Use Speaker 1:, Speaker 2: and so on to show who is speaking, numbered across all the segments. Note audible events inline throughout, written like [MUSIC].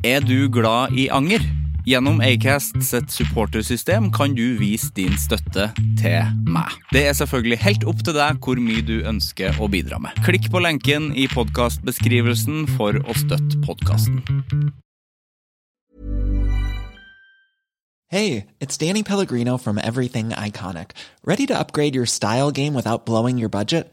Speaker 1: Er du glad i anger? Gjennom Acast sitt supportersystem kan du vise din støtte til meg. Det er selvfølgelig helt opp til deg hvor mye du ønsker å bidra med. Klikk på lenken i podkastbeskrivelsen for å støtte podkasten.
Speaker 2: Hey, it's Danny Pellegrino from Everything Iconic. Ready to upgrade your style game without blowing your budget?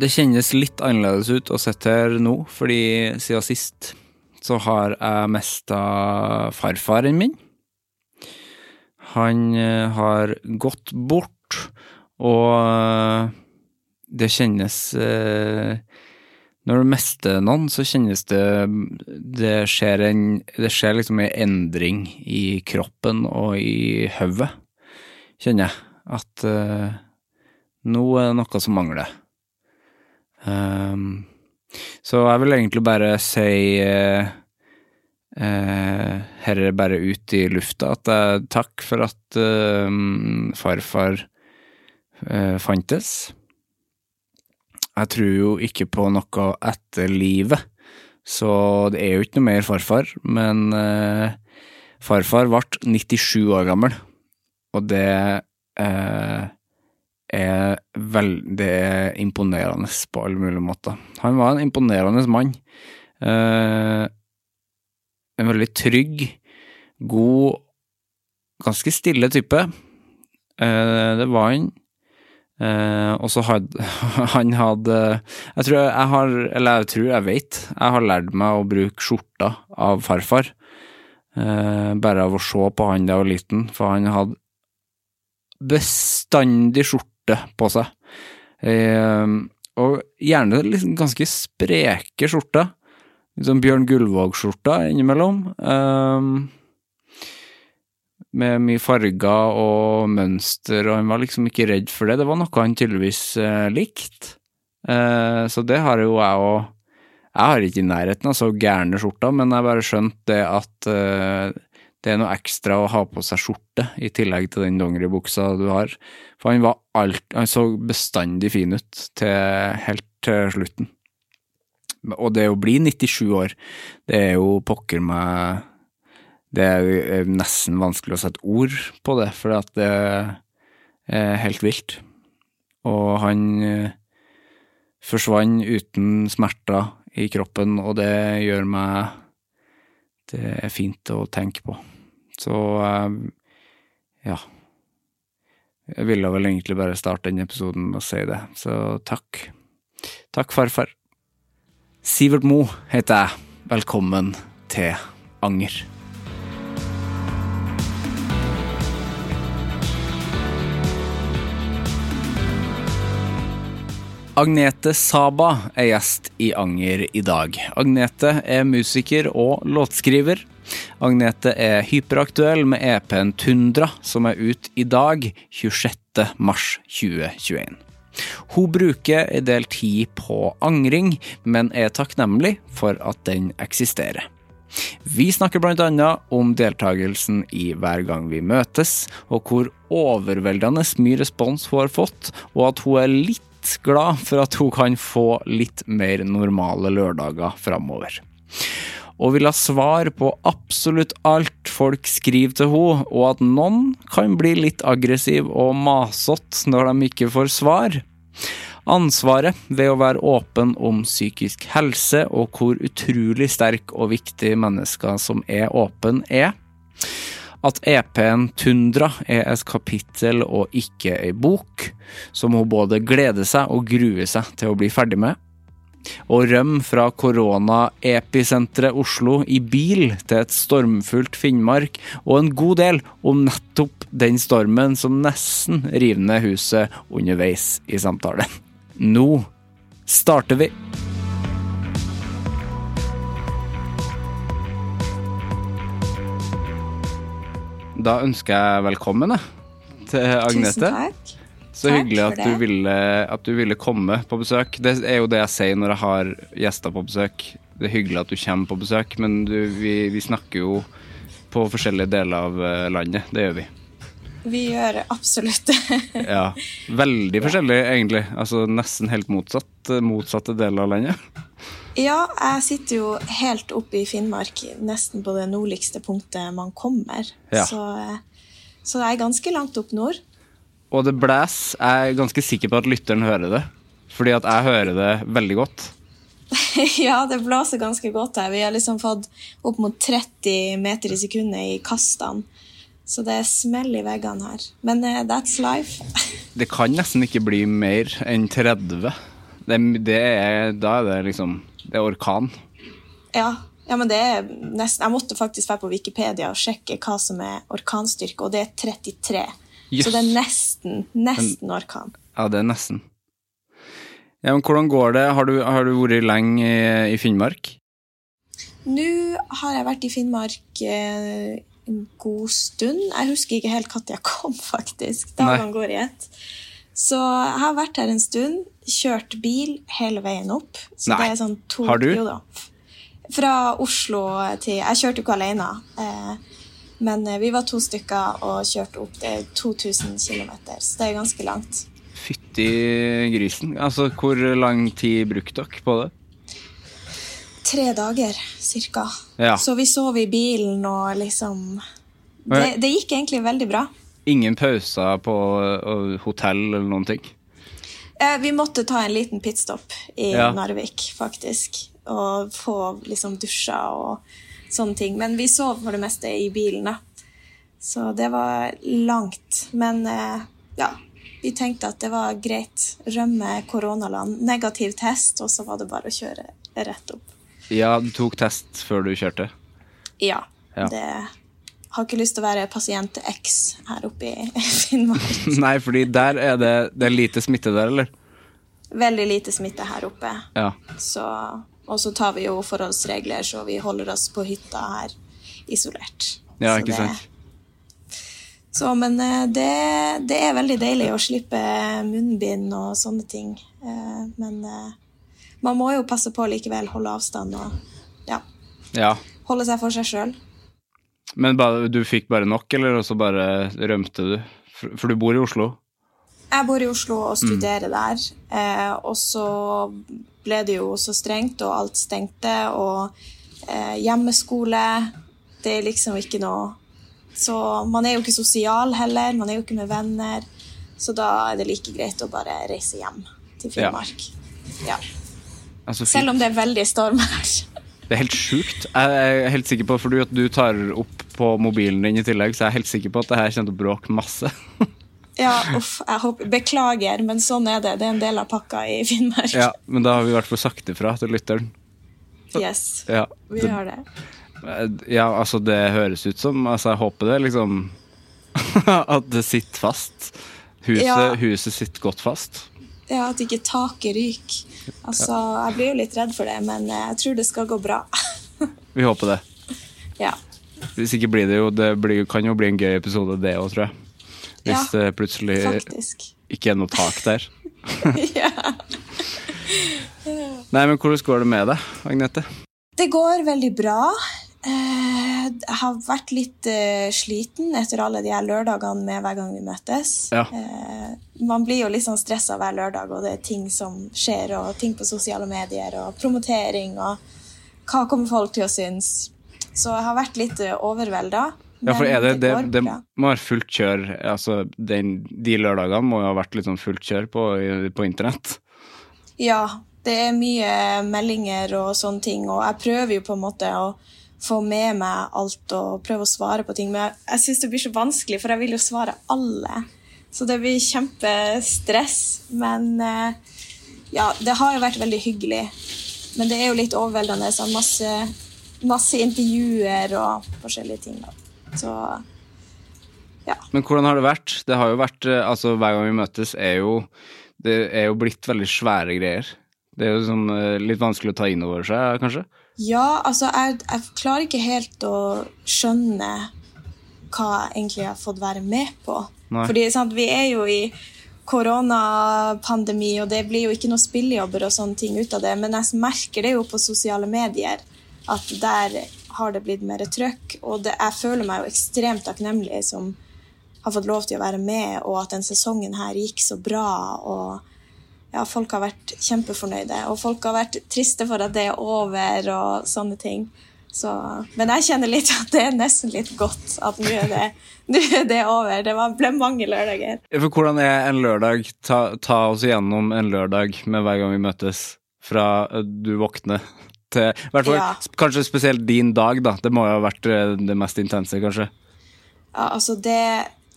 Speaker 1: Det kjennes litt annerledes ut å sitte her nå, fordi siden sist så har jeg mista farfaren min. Han eh, har gått bort, og eh, det kjennes eh, Når du mister noen, så kjennes det Det skjer, en, det skjer liksom en endring i kroppen og i hodet, kjenner jeg. At nå er det noe som mangler. Um, så jeg vil egentlig bare si uh, uh, herre bare ut i lufta at jeg takk for at uh, farfar fantes. Jeg tror jo ikke på noe etter livet, så det er jo ikke noe mer farfar. Men farfar ble 97 år gammel, og det er veldig imponerende på alle mulige måter. Han var en imponerende mann. Eh, en veldig trygg, god, ganske stille type. Eh, det var han. Eh, og så hadde [LAUGHS] han hadde Jeg tror jeg har, eller jeg tror jeg vet, jeg har lært meg å bruke skjorta av farfar. Eh, bare av å se på han da jeg var liten, for han hadde bestandig skjorte på seg. Eh, og gjerne liksom ganske spreke skjorter. Liksom Bjørn Gullvåg-skjorta innimellom. Eh, med mye farger og mønster, og han var liksom ikke redd for det. Det var noe han tydeligvis eh, likte. Eh, så det har jo jeg òg. Jeg har ikke i nærheten av så gærne skjorter, men jeg bare skjønt det at eh, det er noe ekstra å ha på seg skjorte, i tillegg til den dongeribuksa du har. For han alt Han så bestandig fin ut til helt til slutten. Og det å bli 97 år, det er jo pokker meg Det er nesten vanskelig å sette ord på det, for det er helt vilt. Og han eh, forsvant uten smerter i kroppen, og det gjør meg Det er fint å tenke på. Så ja. Jeg ville vel egentlig bare starte den episoden og si det, så takk. Takk, farfar. Sivert Mo heter jeg. Velkommen til Anger. Agnete Saba er gjest i Anger i dag. Agnete er musiker og låtskriver. Agnete er hyperaktuell med EP-en Tundra, som er ut i dag, 26. mars 2021. Hun bruker en del tid på angring, men er takknemlig for at den eksisterer. Vi snakker annet om deltakelsen i Hver gang vi møtes, og hvor overveldende mye respons hun har fått, og at hun er litt glad for at hun kan få litt mer normale lørdager framover og vil ha svar på absolutt alt folk skriver til henne, og at noen kan bli litt aggressiv og masete når de ikke får svar. Ansvaret ved å være åpen om psykisk helse og hvor utrolig sterk og viktig mennesker som er åpen, er. At EP-en Tundra er et kapittel og ikke ei bok, som hun både gleder seg og gruer seg til å bli ferdig med Å rømme fra korona-episenteret Oslo i bil til et stormfullt Finnmark, og en god del om nettopp den stormen som nesten river ned huset underveis i samtalen. Nå starter vi! Da ønsker jeg velkommen jeg, til Agnete.
Speaker 3: Tusen takk.
Speaker 1: Så
Speaker 3: Takk
Speaker 1: hyggelig at du, ville, at du ville komme på besøk. Det er jo det jeg sier når jeg har gjester på besøk. Det er hyggelig at du kommer på besøk, men du, vi, vi snakker jo på forskjellige deler av eh, landet. Det gjør vi.
Speaker 3: Vi gjør absolutt det. [LAUGHS]
Speaker 1: Ja. Veldig forskjellig, egentlig. Altså nesten helt motsatt. Motsatte deler av landet.
Speaker 3: Ja, jeg sitter jo helt oppe i Finnmark, nesten på det nordligste punktet man kommer.
Speaker 1: Ja.
Speaker 3: Så, eh, så jeg er ganske langt opp nord.
Speaker 1: Og det blæs. Jeg er ganske sikker på at lytteren hører det. Fordi at jeg hører det veldig godt. [LAUGHS]
Speaker 3: ja, det blåser ganske godt her. Vi har liksom fått opp mot 30 meter i sekundet i kastene. Så det smeller i veggene her. Men uh, that's life. [LAUGHS]
Speaker 1: Det kan nesten ikke bli mer enn 30. Det, det er, da er det liksom Det er orkan.
Speaker 3: ja. ja, men det er nesten Jeg måtte faktisk være på Wikipedia og sjekke hva som er orkanstyrke, og det er 33.
Speaker 1: Yes.
Speaker 3: Så det er nesten, nesten orkan.
Speaker 1: Ja, det er nesten. Ja, men hvordan går det? Har du, har du vært lenge i, i Finnmark?
Speaker 3: Nå har jeg vært i Finnmark eh, en god stund. Jeg husker ikke helt når jeg kom, faktisk. Dagene går i ett. Så jeg har vært her en stund, kjørt bil hele veien opp. Så
Speaker 1: Nei.
Speaker 3: det er sånn to,
Speaker 1: Har du?
Speaker 3: Jo da. Fra Oslo til Jeg kjørte jo ikke alene, eh, men eh, vi var to stykker og kjørte opp. Det er 2000 km, så det er ganske langt.
Speaker 1: Fytti grisen. Altså, hvor lang tid brukte dere på det?
Speaker 3: Tre dager, cirka.
Speaker 1: Ja.
Speaker 3: Så vi sov i bilen og liksom det, det gikk egentlig veldig bra.
Speaker 1: Ingen pauser på øh, hotell eller noen ting?
Speaker 3: Eh, Vi måtte ta en liten pitstop i
Speaker 1: Ja.
Speaker 3: Narvik, faktisk. Og få liksom dusja og sånne ting. Men vi sov for det meste i bilen, da. Så det var langt. Men eh, ja, vi tenkte at det var greit. Rømme koronaland. Negativ test, og så var det bare å kjøre rett opp.
Speaker 1: Ja, du tok test før du kjørte?
Speaker 3: Ja.
Speaker 1: Ja.
Speaker 3: Det har ikke lyst til å være pasient X her oppe i [LAUGHS] Finnmark. [LAUGHS]
Speaker 1: Nei, fordi der er det, det er lite smitte der, eller?
Speaker 3: Veldig lite smitte her oppe.
Speaker 1: Ja.
Speaker 3: Så, og så tar vi jo forholdsregler, så vi holder oss på hytta her isolert.
Speaker 1: Ja,
Speaker 3: Så
Speaker 1: ikke
Speaker 3: det-
Speaker 1: sant?
Speaker 3: Så, men eh, det, det er veldig deilig å slippe munnbind og sånne ting. Eh, Men eh, man må jo passe på likevel, holde avstand og ja,
Speaker 1: Ja.
Speaker 3: holde seg for seg sjøl.
Speaker 1: Men du fikk bare nok, eller så bare rømte du? For, du bor i Oslo?
Speaker 3: Jeg bor i Oslo og studerer der. Eh, og så ble det jo så strengt, og alt stengte. Og eh, hjemmeskole Det er liksom ikke noe Så man er jo ikke sosial heller. Man er jo ikke med venner. Så da er det like greit å bare reise hjem til Finnmark. Ja.
Speaker 1: Altså,
Speaker 3: Selv om det er veldig storm her.
Speaker 1: Det er helt sjukt. Jeg er helt sikker på, fordi at du tar opp på mobilen din i tillegg, så jeg er helt sikker på at det her kommer til å bråke masse. [LAUGHS]
Speaker 3: Ja, uff, jeg håper, Beklager, men sånn er det. Det er en del av pakka i Finnmark.
Speaker 1: Ja, Men da har vi i hvert fall sagt ifra til lytteren.
Speaker 3: Yes,
Speaker 1: Ja,
Speaker 3: vi har det.
Speaker 1: ja, altså det høres ut som Altså, jeg håper det liksom [LAUGHS] At det sitter fast. Huset,
Speaker 3: Ja.
Speaker 1: huset sitter godt fast.
Speaker 3: Ja, at ikke taket ryker. Altså, jeg blir jo litt redd for det, men eh, jeg tror det skal gå bra. [LAUGHS]
Speaker 1: Vi håper det.
Speaker 3: ja.
Speaker 1: Hvis ikke blir det jo Det blir, kan jo bli en gøy episode, det òg, tror jeg. Hvis
Speaker 3: Ja,
Speaker 1: det plutselig
Speaker 3: Faktisk.
Speaker 1: ikke er noe tak der. [LAUGHS]
Speaker 3: ja.
Speaker 1: Nei, men hvordan går det med deg, Agnete?
Speaker 3: Det går veldig bra. Eh, Jeg har vært litt eh, sliten etter alle de her lørdagene med hver gang vi møtes.
Speaker 1: Ja.
Speaker 3: Eh, Man blir jo litt sånn stressa hver lørdag, og det er ting som skjer, og ting på sosiale medier, og promotering, og hva kommer folk til å synes? Så jeg har vært litt overvelda.
Speaker 1: Ja, for det, det, det må være fullt kjør altså den, De lørdagene må jo ha vært litt sånn fullt kjør på, på internett.
Speaker 3: Ja, det er mye meldinger og sånne ting, og jeg prøver jo på en måte å få med meg alt og prøve å svare på ting, men jeg, jeg syns det blir så vanskelig, for jeg vil jo svare alle. Så det blir kjempestress, men eh, Ja, det har jo vært veldig hyggelig, men det er jo litt overveldende. Sånn masse, masse intervjuer og forskjellige ting. Så ja.
Speaker 1: Men hvordan har det vært? Det har jo vært eh, Altså, hver gang vi møtes, er jo Det er jo blitt veldig svære greier. Det er jo sånn litt vanskelig å ta inn over seg, kanskje?
Speaker 3: Ja, altså, jeg, jeg klarer ikke helt å skjønne hva jeg egentlig har fått være med på.
Speaker 1: Nei.
Speaker 3: Fordi sant, vi er jo i koronapandemi, og det blir jo ikke noe spillejobber og sånne ting ut av det, men jeg merker det jo på sosiale medier at der har det blitt mer trøkk, og det, jeg føler meg jo ekstremt takknemlig som har fått lov til å være med, og at den sesongen her gikk så bra. og ja, folk har vært kjempefornøyde, og folk har vært triste for at det er over og sånne ting. Så, men jeg kjenner litt at det er nesten litt godt at nå er det, er det over. Det var, ble mange lørdager.
Speaker 1: For hvordan er en lørdag? Ta, ta oss igjennom en lørdag med hver gang vi møtes. Fra eh, du våkner til hvert fall,
Speaker 3: Ja.
Speaker 1: Kanskje spesielt din dag, da. Det må jo ha vært eh, det mest intense, kanskje.
Speaker 3: Ja, altså det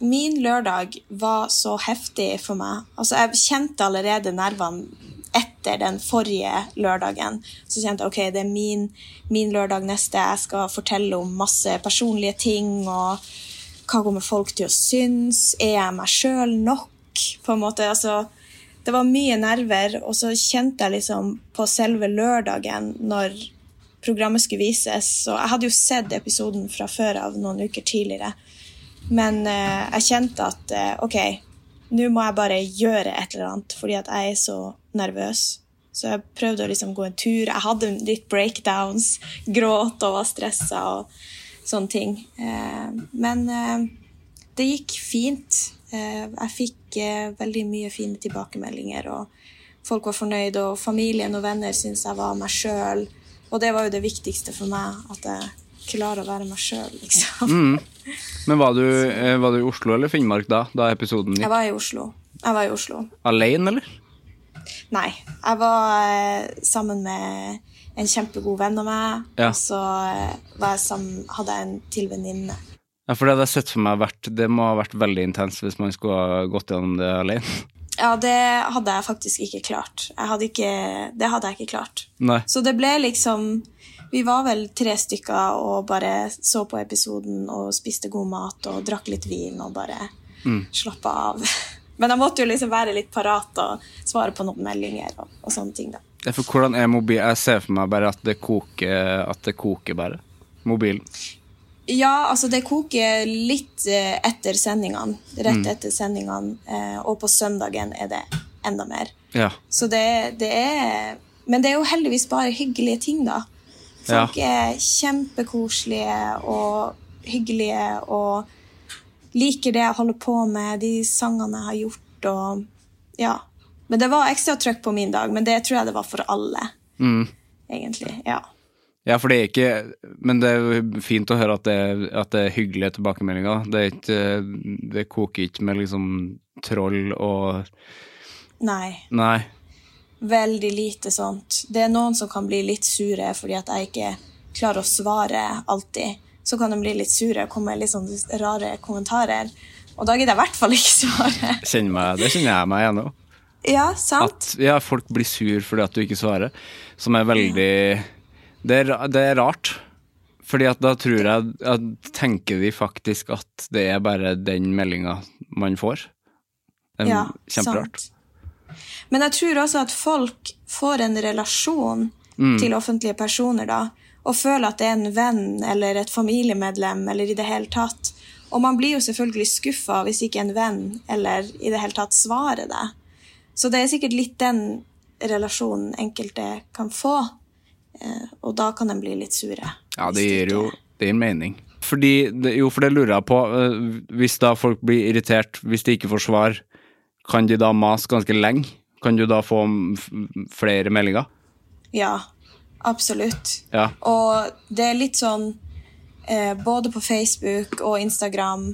Speaker 3: Min lørdag var så heftig for meg. Altså Jeg kjente allerede nervene etter den forrige lørdagen. Så kjente jeg ok, det er min, min lørdag neste. Jeg skal fortelle om masse personlige ting. og Hva kommer folk til å synes? Er jeg meg sjøl nok? på en måte, altså Det var mye nerver, og så kjente jeg liksom på selve lørdagen når programmet skulle vises. Så jeg hadde jo sett episoden fra før av noen uker tidligere. Men eh, jeg kjente at eh, OK, nå må jeg bare gjøre et eller annet, fordi at jeg er så nervøs. Så jeg prøvde å liksom gå en tur. Jeg hadde litt breakdowns, [LAUGHS] gråt og var stressa og sånne ting. Eh, men eh, det gikk fint. Eh, jeg fikk eh, veldig mye fine tilbakemeldinger, og folk var fornøyde, og familien og venner syntes jeg var meg sjøl. Og det var jo det viktigste for meg, at jeg klarer å være meg sjøl, liksom.
Speaker 1: Men var du, eh, var du i Oslo eller Finnmark da, da episoden
Speaker 3: Jeg
Speaker 1: gikk?
Speaker 3: var i Oslo. Jeg var i Oslo.
Speaker 1: Alene, eller?
Speaker 3: Nei, jeg var eh, sammen med en kjempegod venn av meg,
Speaker 1: Ja.
Speaker 3: og så eh, var jeg sammen, hadde jeg en til venninne.
Speaker 1: Ja, for det hadde jeg sett for meg vært Det må ha vært veldig intenst hvis man skulle ha gått gjennom det alene. [LAUGHS]
Speaker 3: Ja, det hadde jeg faktisk ikke klart. Jeg hadde ikke, det hadde jeg ikke klart.
Speaker 1: Nei.
Speaker 3: Så det ble liksom Vi var vel tre stykker og bare så på episoden og spiste god mat og drakk litt vin og bare slappa av. [LAUGHS] Men jeg måtte jo liksom være litt parat og svare på noen meldinger og, og sånne ting, da.
Speaker 1: Ja, for hvordan er mobil Jeg ser for meg bare at det koker, at det koker bare. Mobilen.
Speaker 3: Ja, altså det koker litt eh, etter sendingene. Rett etter sendingene. Eh, og på søndagen er det enda mer.
Speaker 1: Ja.
Speaker 3: Så det, det er Men det er jo heldigvis bare hyggelige ting, da. Folk er kjempekoselige og hyggelige og liker det jeg holder på med, de sangene jeg har gjort og Ja. Men det var ekstra trøkk på min dag, men det tror jeg det var for alle, egentlig. Ja.
Speaker 1: Ja, for det er ikke Men det er jo fint å høre at det, at det er hyggelige tilbakemeldinger. Det, er ikke, det koker ikke med liksom troll og
Speaker 3: Nei.
Speaker 1: Nei.
Speaker 3: Veldig lite sånt. Det er noen som kan bli litt sure fordi at jeg ikke klarer å svare alltid. Så kan de bli litt sure og komme med litt sånne rare kommentarer. Og da gidder jeg i hvert fall ikke svare. [LAUGHS]
Speaker 1: Kjenner meg, det kjenner jeg meg igjen i.
Speaker 3: Ja, sant?
Speaker 1: At ja, folk blir sur fordi at du ikke svarer, som er veldig Det er, det er rart. Fordi at da tror jeg at Tenker de faktisk at det er bare den meldinga man får? En,
Speaker 3: Ja,
Speaker 1: kjemperart.
Speaker 3: sant. Men jeg tror også at folk får en relasjon
Speaker 1: Mm.
Speaker 3: til offentlige personer da, og føler at det er en venn eller et familiemedlem eller i det hele tatt. Og man blir jo selvfølgelig skuffa hvis ikke en venn eller i det hele tatt svarer det. Så det er sikkert litt den relasjonen enkelte kan få, eh, og da kan de bli litt sure.
Speaker 1: Ja, det gir jo det gir mening. Fordi, jo, for det lurer jeg på. eh, Hvis da folk blir irritert, hvis de ikke får svar, kan de da mase ganske lenge? Kan du da få flere meldinger?
Speaker 3: Ja, absolutt.
Speaker 1: Ja.
Speaker 3: Og det er litt sånn eh, både på Facebook og Instagram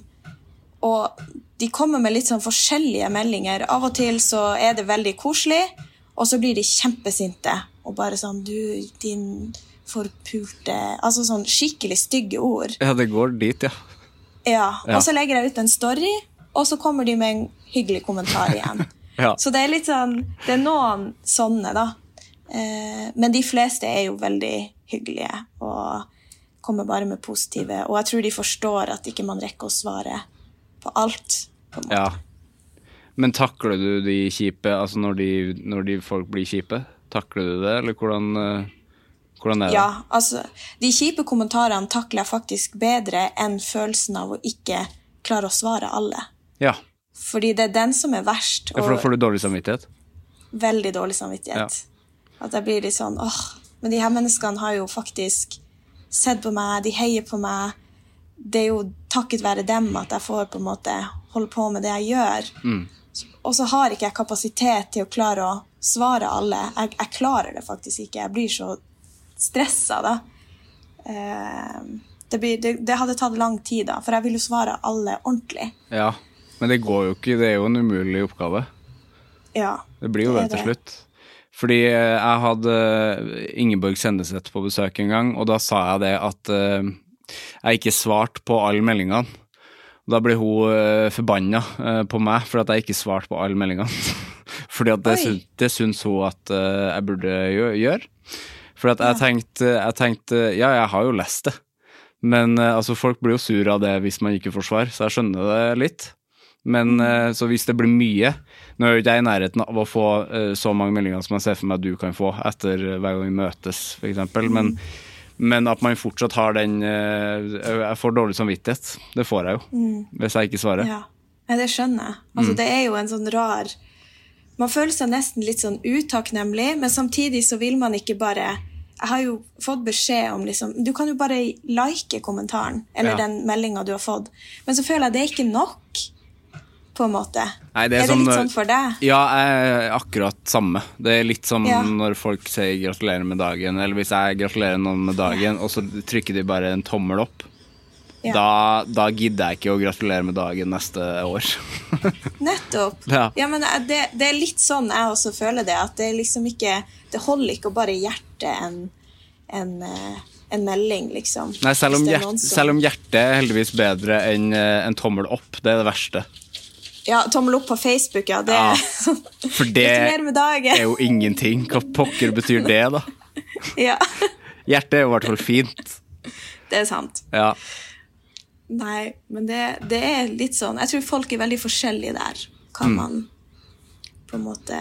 Speaker 3: Og de kommer med litt sånn forskjellige meldinger. Av og til så er det veldig koselig, og så blir de kjempesinte. Og bare sånn Du, din forpulte Altså sånn skikkelig stygge ord.
Speaker 1: Ja, det går dit, ja.
Speaker 3: Ja. Og så legger jeg ut en story, og så kommer de med en hyggelig kommentar igjen. [LAUGHS]
Speaker 1: Ja.
Speaker 3: Så det er litt sånn Det er noen sånne, da. Eh, men de fleste er jo veldig hyggelige og kommer bare med positive. Og jeg tror de forstår at ikke man rekker å svare på alt. på en måte.
Speaker 1: Ja. Men takler du de kjipe, altså når de, når de folk blir kjipe? Takler du det, eller hvordan, eh?
Speaker 3: Ja, altså, De kjipe kommentarene takler jeg faktisk bedre enn følelsen av å ikke klare å svare alle.
Speaker 1: Ja,
Speaker 3: Fordi det er den som er verst,
Speaker 1: ja for da får du dårlig samvittighet?
Speaker 3: veldig dårlig samvittighet. At jeg blir litt sånn åh, men de her menneskene har jo faktisk sett på meg, de heier på meg. Det er jo takket være dem at jeg får på en måte holde på med det jeg gjør. Og så har ikke jeg kapasitet til å klare å svare alle. Jeg, jeg klarer det faktisk ikke. Jeg blir så stressa da. Uh, det, blir, det, det hadde tatt lang tid, da, for jeg vil jo svare alle ordentlig.
Speaker 1: Ja, men det går jo ikke, det er jo en umulig oppgave.
Speaker 3: Ja,
Speaker 1: Det blir jo
Speaker 3: Det
Speaker 1: til slutt. Fordi eh, jeg hadde Ingeborg Sendeseth på besøk en gang, og da sa jeg det at eh, jeg ikke svarte på alle meldingene. Og da ble hun forbanna eh, på meg for at jeg ikke svarte på alle meldingene. [LAUGHS] Fordi at det,
Speaker 3: Oi.
Speaker 1: det syns hun at eh, jeg burde gjøre. For at jeg tenkte, jeg tenkte Ja, jeg har jo lest det. Men eh, altså, folk blir jo sur av det hvis man ikke får svar, så jeg skjønner det litt. Men eh, så hvis det blir mye Nå er jo ikke jeg i nærheten av å få eh, så mange meldinger som jeg ser for meg at du kan få etter eh, hver gang vi møtes, f.eks. Men, men at man fortsatt har den Jeg får dårlig samvittighet. Det får jeg jo, hvis jeg ikke svarer.
Speaker 3: Ja, ja det skjønner jeg. Altså, Det er jo en sånn rar Man føler seg nesten litt sånn utakknemlig, men samtidig så vil man ikke bare Jeg har jo fått beskjed om liksom Du kan jo bare like kommentaren eller
Speaker 1: Ja.
Speaker 3: den meldinga du har fått, men så føler jeg det er ikke nok, på en måte.
Speaker 1: Nei, det er
Speaker 3: er det litt sånn for deg?
Speaker 1: Ja, jeg akkurat samme. Det er litt som
Speaker 3: Ja.
Speaker 1: når folk sier 'gratulerer med dagen', eller hvis jeg gratulerer noen med dagen, og så trykker de bare en tommel opp.
Speaker 3: Ja.
Speaker 1: Da, da gidder jeg ikke å gratulere med dagen neste år. [LAUGHS]
Speaker 3: Nettopp.
Speaker 1: Ja.
Speaker 3: men det, det er litt sånn jeg også føler det. At det liksom ikke Det holder ikke å bare hjerte en, en, eh, en melding, liksom.
Speaker 1: Nei, selv om,
Speaker 3: Hvis er
Speaker 1: hjert,
Speaker 3: som-
Speaker 1: selv om hjertet er heldigvis bedre enn eh, en tommel opp. Det er det verste.
Speaker 3: Ja, tommel opp på Facebook, ja. Det
Speaker 1: Ja, For [LAUGHS] det er jo ingenting. Hva pokker betyr det, da? [LAUGHS]
Speaker 3: Ja,
Speaker 1: Hjertet er jo i hvert fall fint.
Speaker 3: det er sant.
Speaker 1: Ja.
Speaker 3: Nei, men det, det er litt sånn Jeg tror folk er veldig forskjellige der. Hva
Speaker 1: Mm.
Speaker 3: man på en måte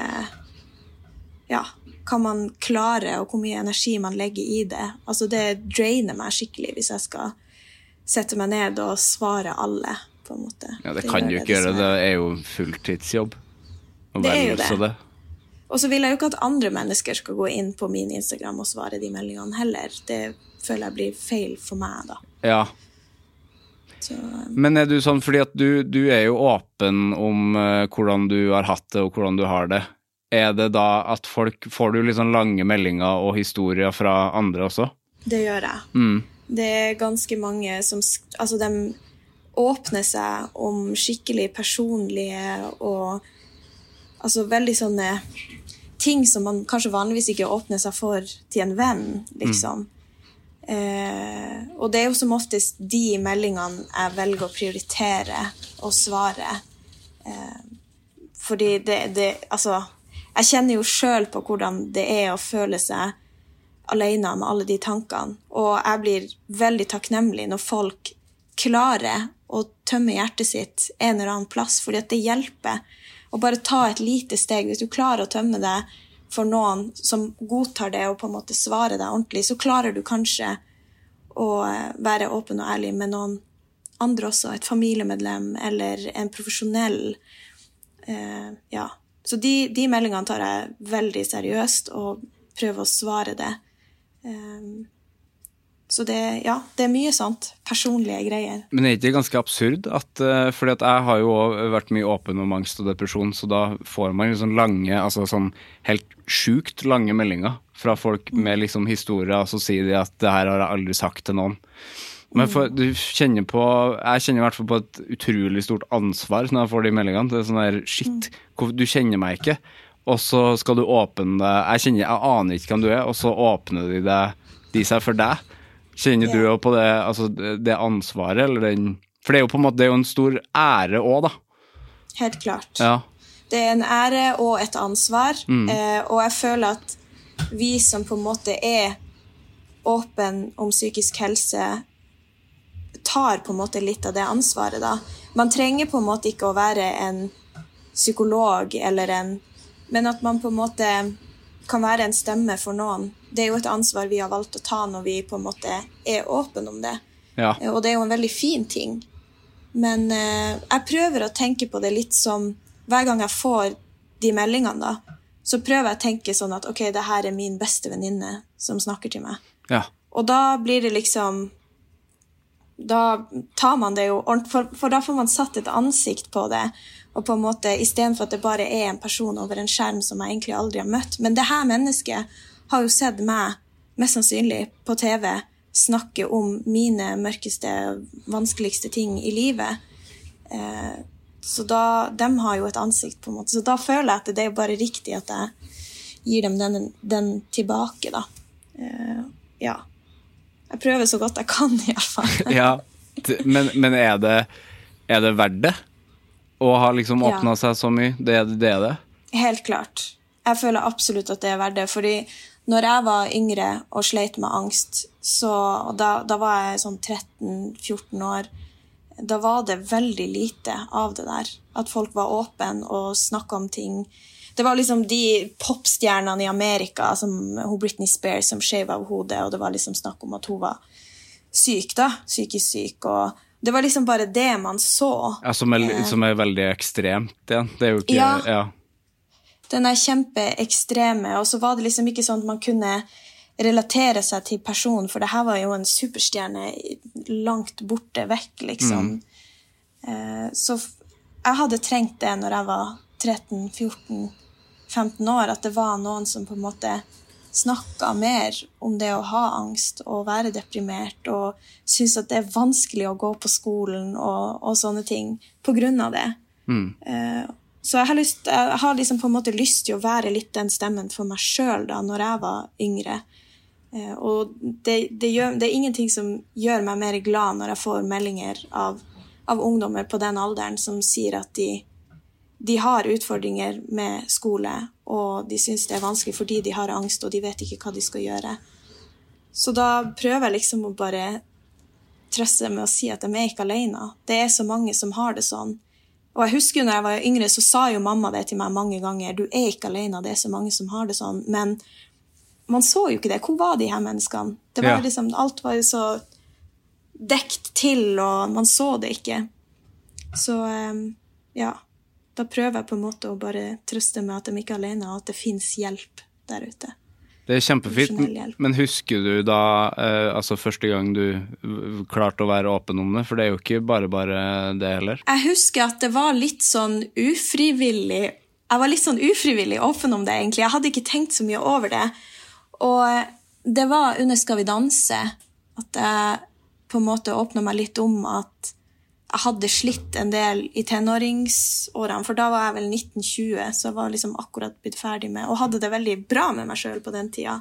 Speaker 3: Ja, hva man klarer, og hvor mye energi man legger i det. Altså, det drainer meg skikkelig hvis jeg skal sette meg ned og svare alle, på en måte.
Speaker 1: ja, det kan du ikke gjøre. Det er jo fulltidsjobb. Og
Speaker 3: Det er jo det.
Speaker 1: det.
Speaker 3: Og så vil jeg jo ikke at andre mennesker skal gå inn på min Instagram og svare de meldingene heller. Det føler jeg blir feil for meg, da.
Speaker 1: Ja.
Speaker 3: Så, um,
Speaker 1: Men er du sånn, fordi at du, du er jo åpen om uh, hvordan du har hatt det og hvordan du har det. Er det da at folk Får du sånn lange meldinger og historier fra andre også?
Speaker 3: det gjør jeg.
Speaker 1: Mm.
Speaker 3: Det er ganske mange som Altså, de åpner seg om skikkelig personlige og Altså veldig sånne ting som man kanskje vanligvis ikke åpner seg for til en venn, liksom. Eh, og det er jo som oftest de meldingene jeg velger å prioritere og svare. Eh, fordi det, det Altså, jeg kjenner jo sjøl på hvordan det er å føle seg alene med alle de tankene. Og jeg blir veldig takknemlig når folk klarer å tømme hjertet sitt en eller annen plass, fordi at det hjelper. Å bare ta et lite steg. Hvis du klarer å tømme det for noen som godtar det og på en måte svarer deg ordentlig, så klarer du kanskje å eh, være åpen og ærlig med noen andre også. Et familiemedlem eller en profesjonell. Eh, ja. Så de, de meldingene tar jeg veldig seriøst og prøver å svare det. Um, så det, ja, det er mye sånt. Personlige greier.
Speaker 1: Men er ikke ganske absurd? At, eh, fordi at jeg har jo vært mye åpen om angst og depresjon, så da får man liksom lange, altså sånn helt sjukt lange meldinger fra folk med liksom historier, og så sier de at det her har jeg aldri sagt til noen. Men for, du kjenner på, jeg kjenner i hvert fall på et utrolig stort ansvar når jeg får de meldingene. Det er sånn der, shit, du kjenner meg ikke, og så skal du åpne deg, jeg jeg aner ikke hvem du er, og så åpner de, deg, de seg for deg. Kjenner du òg på det, altså det ansvaret, eller den For det er jo på en måte en stor ære òg, da.
Speaker 3: Helt klart.
Speaker 1: Ja.
Speaker 3: Det er en ære og et ansvar, eh, og jeg føler at vi som på en måte er åpen om psykisk helse, tar på en måte litt av det ansvaret, da. Man trenger på en måte ikke å være en psykolog eller en Men at man på en måte kan være en stemme for noen. Det er jo et ansvar vi har valgt å ta når vi på en måte er åpne om det.
Speaker 1: Ja.
Speaker 3: Eh, Og det er jo en veldig fin ting. Men eh, jeg prøver å tenke på det litt som Hver gang jeg får de meldingene, da, så prøver jeg å tenke sånn at ok, det her er min beste venninne som snakker til meg.
Speaker 1: Ja.
Speaker 3: Og da blir det liksom Da tar man det jo ordentlig, for, for da får man satt et ansikt på det. Og på en måte, Istedenfor at det bare er en person over en skjerm som jeg egentlig aldri har møtt. Men det her mennesket har jo sett meg, mest sannsynlig, på TV snakke om mine mørkeste, vanskeligste ting i livet. Eh, så da, de har jo et ansikt, på en måte. Så da føler jeg at det er bare riktig at jeg gir dem den, den tilbake, da. Eh, ja. Jeg prøver så godt jeg kan, iallfall. [LAUGHS]
Speaker 1: ja. Men, men er, det, er det verdt det? Å ha liksom
Speaker 3: Ja.
Speaker 1: seg så mye? Det, er- det er det?
Speaker 3: Helt klart. Jeg føler absolutt at det er verdt det. Fordi når jeg var yngre og sleit med angst, så og da, da var jeg sånn 13-14 år, da var det veldig lite av det der. At folk var åpne og snakka om ting. Det var liksom de popstjernene i Amerika, som hun Britney Spears, som skeiv av hodet, og det var liksom snakk om at hun var syk, da. Psykisk syk. og det var liksom bare det man så.
Speaker 1: Ja, som, er, som er veldig ekstremt igjen. Det er jo ikke
Speaker 3: Ja.
Speaker 1: ja.
Speaker 3: den er kjempeekstreme, og så var det liksom ikke sånn at man kunne relatere seg til personen, for det her var jo en superstjerne langt borte vekk, liksom. Mm. så jeg hadde trengt det når jeg var 13-14-15 år, at det var noen som på en måte snakka mer om det å ha angst og være deprimert, og synes at det er vanskelig å gå på skolen og, og sånne ting på grunn av det. Eh, så jeg har, lyst, jeg har liksom på en måte lyst til å være litt den stemmen for meg sjøl da når jeg var yngre. Eh, og det, det, gjør, det er ingenting som gjør meg mer glad når jeg får meldinger av, av ungdommer på den alderen som sier at de, de har utfordringer med skole, og de syns det er vanskelig fordi de har angst og de vet ikke hva de skal gjøre. Så da prøver jeg liksom å bare trøste med å si at de er ikke alene. Det er så mange som har det sånn. Og jeg husker jo når jeg var yngre, så sa jo mamma det til meg mange ganger. Du er ikke alene, det er så mange som har det sånn. Men man så jo ikke det. Hvor var de her menneskene? Det var
Speaker 1: Ja.
Speaker 3: liksom, alt var jo så dekt til, og man så det ikke. Så eh, ja. Da prøver jeg på en måte å bare trøste med at de ikke er alene, og at det fins hjelp der ute.
Speaker 1: Det er kjempefint, men husker du da eh, altså første gang du klarte å være åpen om det? For det er jo ikke bare bare det heller.
Speaker 3: Jeg husker at det var litt sånn ufrivillig Jeg var litt sånn ufrivillig åpen om det, egentlig. Jeg hadde ikke tenkt så mye over det. Og det var under Skal vi danse at jeg på en måte åpna meg litt om at jeg hadde slitt en del i tenåringsårene, for da var jeg vel 1920, så jeg var liksom akkurat blitt ferdig med Og hadde det veldig bra med meg sjøl på den tida.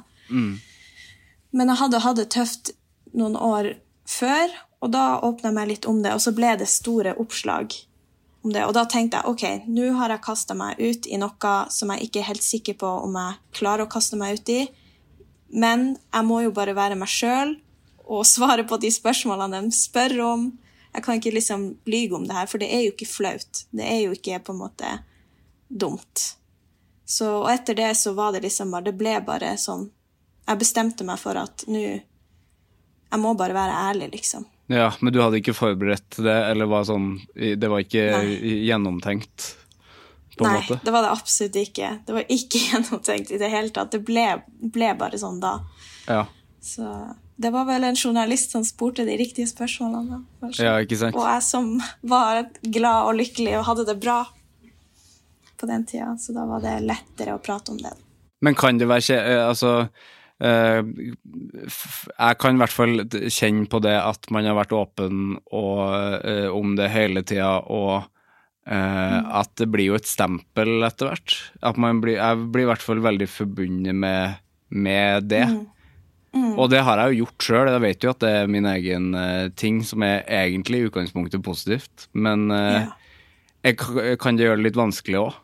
Speaker 3: Men jeg hadde hatt det tøft noen år før, og da åpna jeg meg litt om det, og så ble det store oppslag om det. Og da tenkte jeg ok, nå har jeg kasta meg ut i noe som jeg ikke er helt sikker på om jeg klarer å kaste meg ut i, men jeg må jo bare være meg sjøl og svare på de spørsmålene de spør om. Jeg kan ikke liksom lyge om det her, for det er jo ikke flaut. Det er jo ikke på en måte dumt. Så, og etter det så var det liksom bare Det ble bare sånn Jeg bestemte meg for at nå Jeg må bare være ærlig, liksom.
Speaker 1: Ja, Men du hadde ikke forberedt det, eller var sånn Det var ikke
Speaker 3: Nei.
Speaker 1: gjennomtenkt,
Speaker 3: Nei,
Speaker 1: måte?
Speaker 3: det var det absolutt ikke. Det var ikke [LAUGHS] gjennomtenkt i det hele tatt. Det ble, ble bare sånn da.
Speaker 1: Ja.
Speaker 3: Så det var vel en journalist som spurte de riktige spørsmålene.
Speaker 1: ja?
Speaker 3: Og jeg som var glad og lykkelig og hadde det bra på den tida, så da var det lettere å prate om det.
Speaker 1: Men kan det være eh, Altså eh, Jeg kan i hvert fall kjenne på det at man har vært åpen og, eh, om det hele tida, og eh, at det blir jo et stempel etter hvert. At man blir, jeg blir i hvert fall veldig forbundet med, med det. Og det har jeg jo gjort sjøl. Jeg vet jo at det er min egen uh, ting som er egentlig i utgangspunktet positivt, men uh,
Speaker 3: Ja.
Speaker 1: jeg, kan det gjøre det litt vanskelig òg?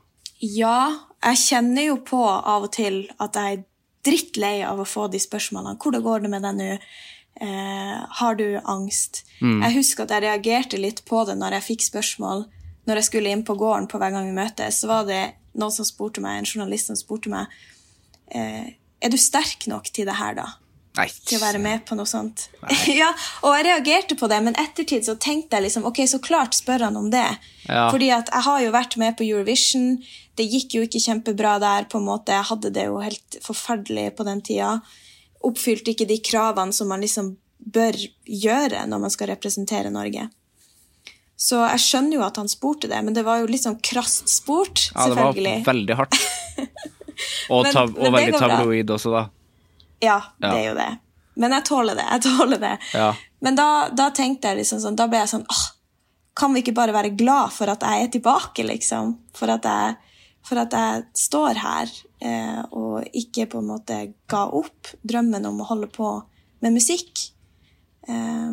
Speaker 3: Ja, jeg kjenner jo på av og til at jeg er drittlei av å få de spørsmålene. Hvordan går det med deg nå? Eh, har du angst? Jeg husker at jeg reagerte litt på det når jeg fikk spørsmål når jeg skulle inn på gården på hver gang vi møtes. Så var det noen som spurte meg, en journalist som spurte meg eh, er du sterk nok til det her, da?
Speaker 1: Nei.
Speaker 3: til å være med på noe sånt. [LAUGHS] ja, og jeg reagerte på det, men ettertid så tenkte jeg liksom, ok, så klart spør han om det.
Speaker 1: Ja.
Speaker 3: Fordi at jeg har jo vært med på Eurovision, det gikk jo ikke kjempebra der, på en måte, jeg hadde det jo helt forferdelig på den tida. Oppfylte ikke de kravene som man liksom bør gjøre når man skal representere Norge. Så jeg skjønner jo at han spurte det, men det var jo litt sånn krast spurt,
Speaker 1: Ja, det var veldig hardt. [LAUGHS] Og,
Speaker 3: Men-
Speaker 1: og veldig tabloid også, da.
Speaker 3: Ja, det
Speaker 1: Ja.
Speaker 3: er jo det. Men jeg tåler det. jeg tåler det.
Speaker 1: Ja.
Speaker 3: Men da, da tenkte jeg liksom sånn, da ble jeg sånn åh, Kan vi ikke bare være glad for at jeg er tilbake, liksom? For at jeg, for at jeg står her eh, og ikke på en måte ga opp drømmen om å holde på med musikk. Eh,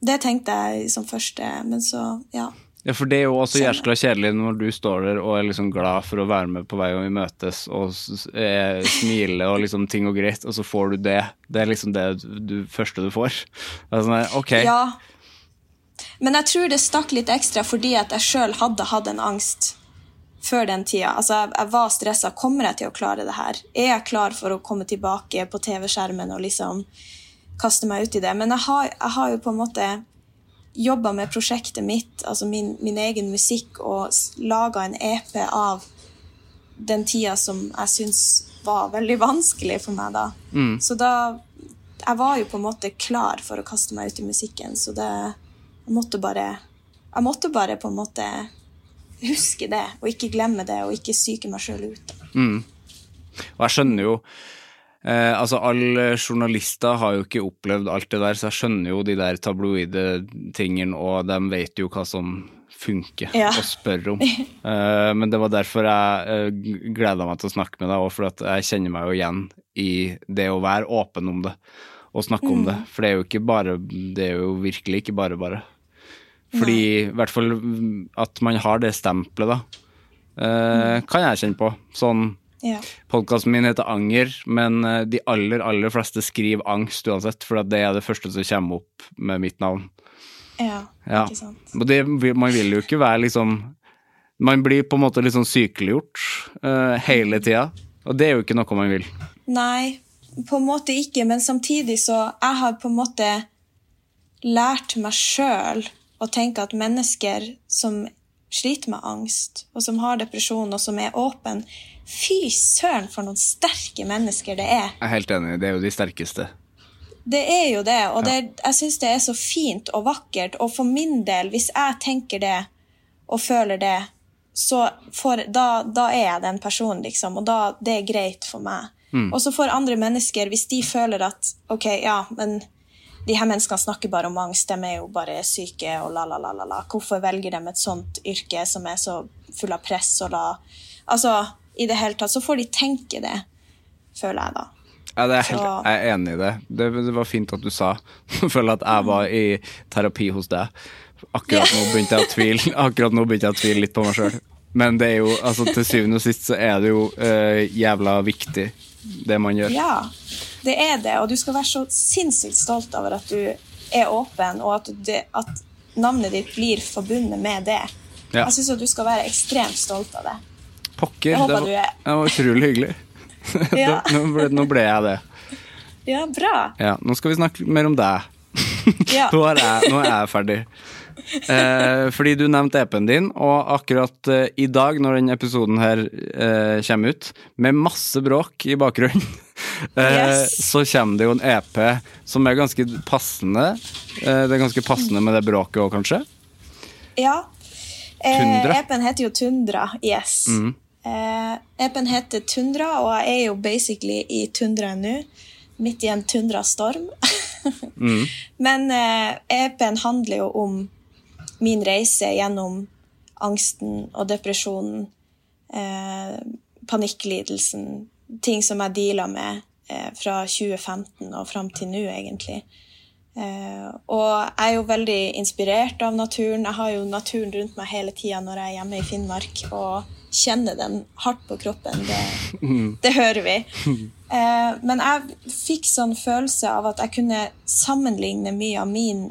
Speaker 3: det tenkte jeg som første, men så, ja.
Speaker 1: Ja, for det er jo også
Speaker 3: Skjønner.
Speaker 1: jæskla kjedelig når du står der og er liksom glad for å være med på vei og vi møtes og eh, smiler og liksom ting og greit, og så får du det. Det er liksom det du, første du får. Det er sånn, ok,
Speaker 3: Ja. Men jeg tror det stakk litt ekstra fordi at jeg sjøl hadde hatt en angst før den tida. Altså, jeg, jeg var stressa. Kommer jeg til å klare det her? Er jeg klar for å komme tilbake på TV-skjermen og liksom kaste meg ut i det? Men jeg har, jeg har jo på en måte jobba med prosjektet mitt, altså min, min egen musikk, og laga en EP av den tida som jeg syns var veldig vanskelig for meg da. Så da Jeg var jo på en måte klar for å kaste meg ut i musikken, så det Jeg måtte bare Jeg måtte bare på en måte huske det, og ikke glemme det, og ikke psyke meg sjøl ut.
Speaker 1: Og jeg skjønner jo eh, Altså, alle journalister har jo ikke opplevd alt det der, så jeg skjønner jo de der tabloide tingene, og de vet jo hva som funker
Speaker 3: Ja.
Speaker 1: å spørre om. [LAUGHS] Eh, men det var derfor jeg uh, gleda meg til å snakke med deg, og for at jeg kjenner meg jo igjen i det å være åpen om det og snakke om det. For det er jo ikke bare Det er jo virkelig ikke bare bare. Fordi i hvert fall mm, at man har det stempelet, da, eh, kan jeg kjenne på. Sånn
Speaker 3: Ja.
Speaker 1: Podkasten min heter Anger, men eh, de aller, aller fleste skriver angst uansett, for det er det første som kommer opp med mitt navn.
Speaker 3: Ja,
Speaker 1: Ja.
Speaker 3: ikke sant.
Speaker 1: Og det, man vil jo ikke være liksom Man blir på en måte litt sånn sykeliggjort uh, hele tida, og det er jo ikke noe man vil.
Speaker 3: Nei, på en måte ikke, men samtidig så Jeg har på en måte lært meg sjøl å tenke at mennesker som sliter med angst, og som har depresjon, og som er åpen Fy søren, for noen sterke mennesker det er.
Speaker 1: Jeg er helt enig, det er jo de sterkeste.
Speaker 3: Det er jo det, og det, jeg syns det er så fint og vakkert. Og for min del, hvis jeg tenker det og føler det, så får, da, da er jeg den personen, liksom. Og da, det er greit for meg. Og så får andre mennesker, hvis de føler at ok, ja, men de her menneskene snakker bare om angst, de er jo bare syke og la, la, la, la, la. Hvorfor velger de et sånt yrke som er så full av press og la Altså, i det hele tatt, så får de tenke det, føler jeg da.
Speaker 1: Ja, det er helt, jeg er enig i det. det. Det var fint at du sa. [LAUGHS] Jeg føler at jeg var i terapi hos deg. Akkurat nå begynte jeg å tvile [LAUGHS] Akkurat nå begynte jeg å tvile litt på meg sjøl. Men det er jo, altså til syvende og sist så er det jo uh, jævla viktig, det man gjør.
Speaker 3: Ja, det er det, og du skal være så sinnssykt stolt over at du er åpen, og at, det, at navnet ditt blir forbundet med det.
Speaker 1: Ja.
Speaker 3: Jeg syns du skal være ekstremt stolt av det.
Speaker 1: Pokker,
Speaker 3: Jeg
Speaker 1: det var, det var utrolig hyggelig. [LAUGHS]
Speaker 3: Ja. [LAUGHS]
Speaker 1: nå, ble, nå ble jeg det.
Speaker 3: Ja, bra.
Speaker 1: Ja, nå skal vi snakke mer om deg.
Speaker 3: Ja. [LAUGHS]
Speaker 1: nå, er jeg, nå er jeg ferdig. Eh, fordi du nevnte EP-en din, og akkurat eh, i dag, når den episoden her eh, kommer ut, med masse bråk i bakgrunnen, eh,
Speaker 3: Yes.
Speaker 1: så kommer det jo en EP som er ganske passende. Eh, det er ganske passende med det bråket òg, kanskje?
Speaker 3: Ja. Eh, EP-en heter jo Tundra, yes. Eh, EP-en heter Tundra, og jeg er jo basically i tundraen nå. Midt i en tundrastorm. [LAUGHS] Men eh, EP-en handler jo om min reise gjennom angsten og depresjonen, eh, panikklidelsen, ting som jeg deala med eh, fra 2015 og fram til nå, egentlig. Eh, og jeg er jo veldig inspirert av naturen. Jeg har jo naturen rundt meg hele tida når jeg er hjemme i Finnmark og kjenner den hardt på kroppen. Det, det hører vi. [LAUGHS] Eh, men jeg fikk sånn følelse av at jeg kunne sammenligne mye av min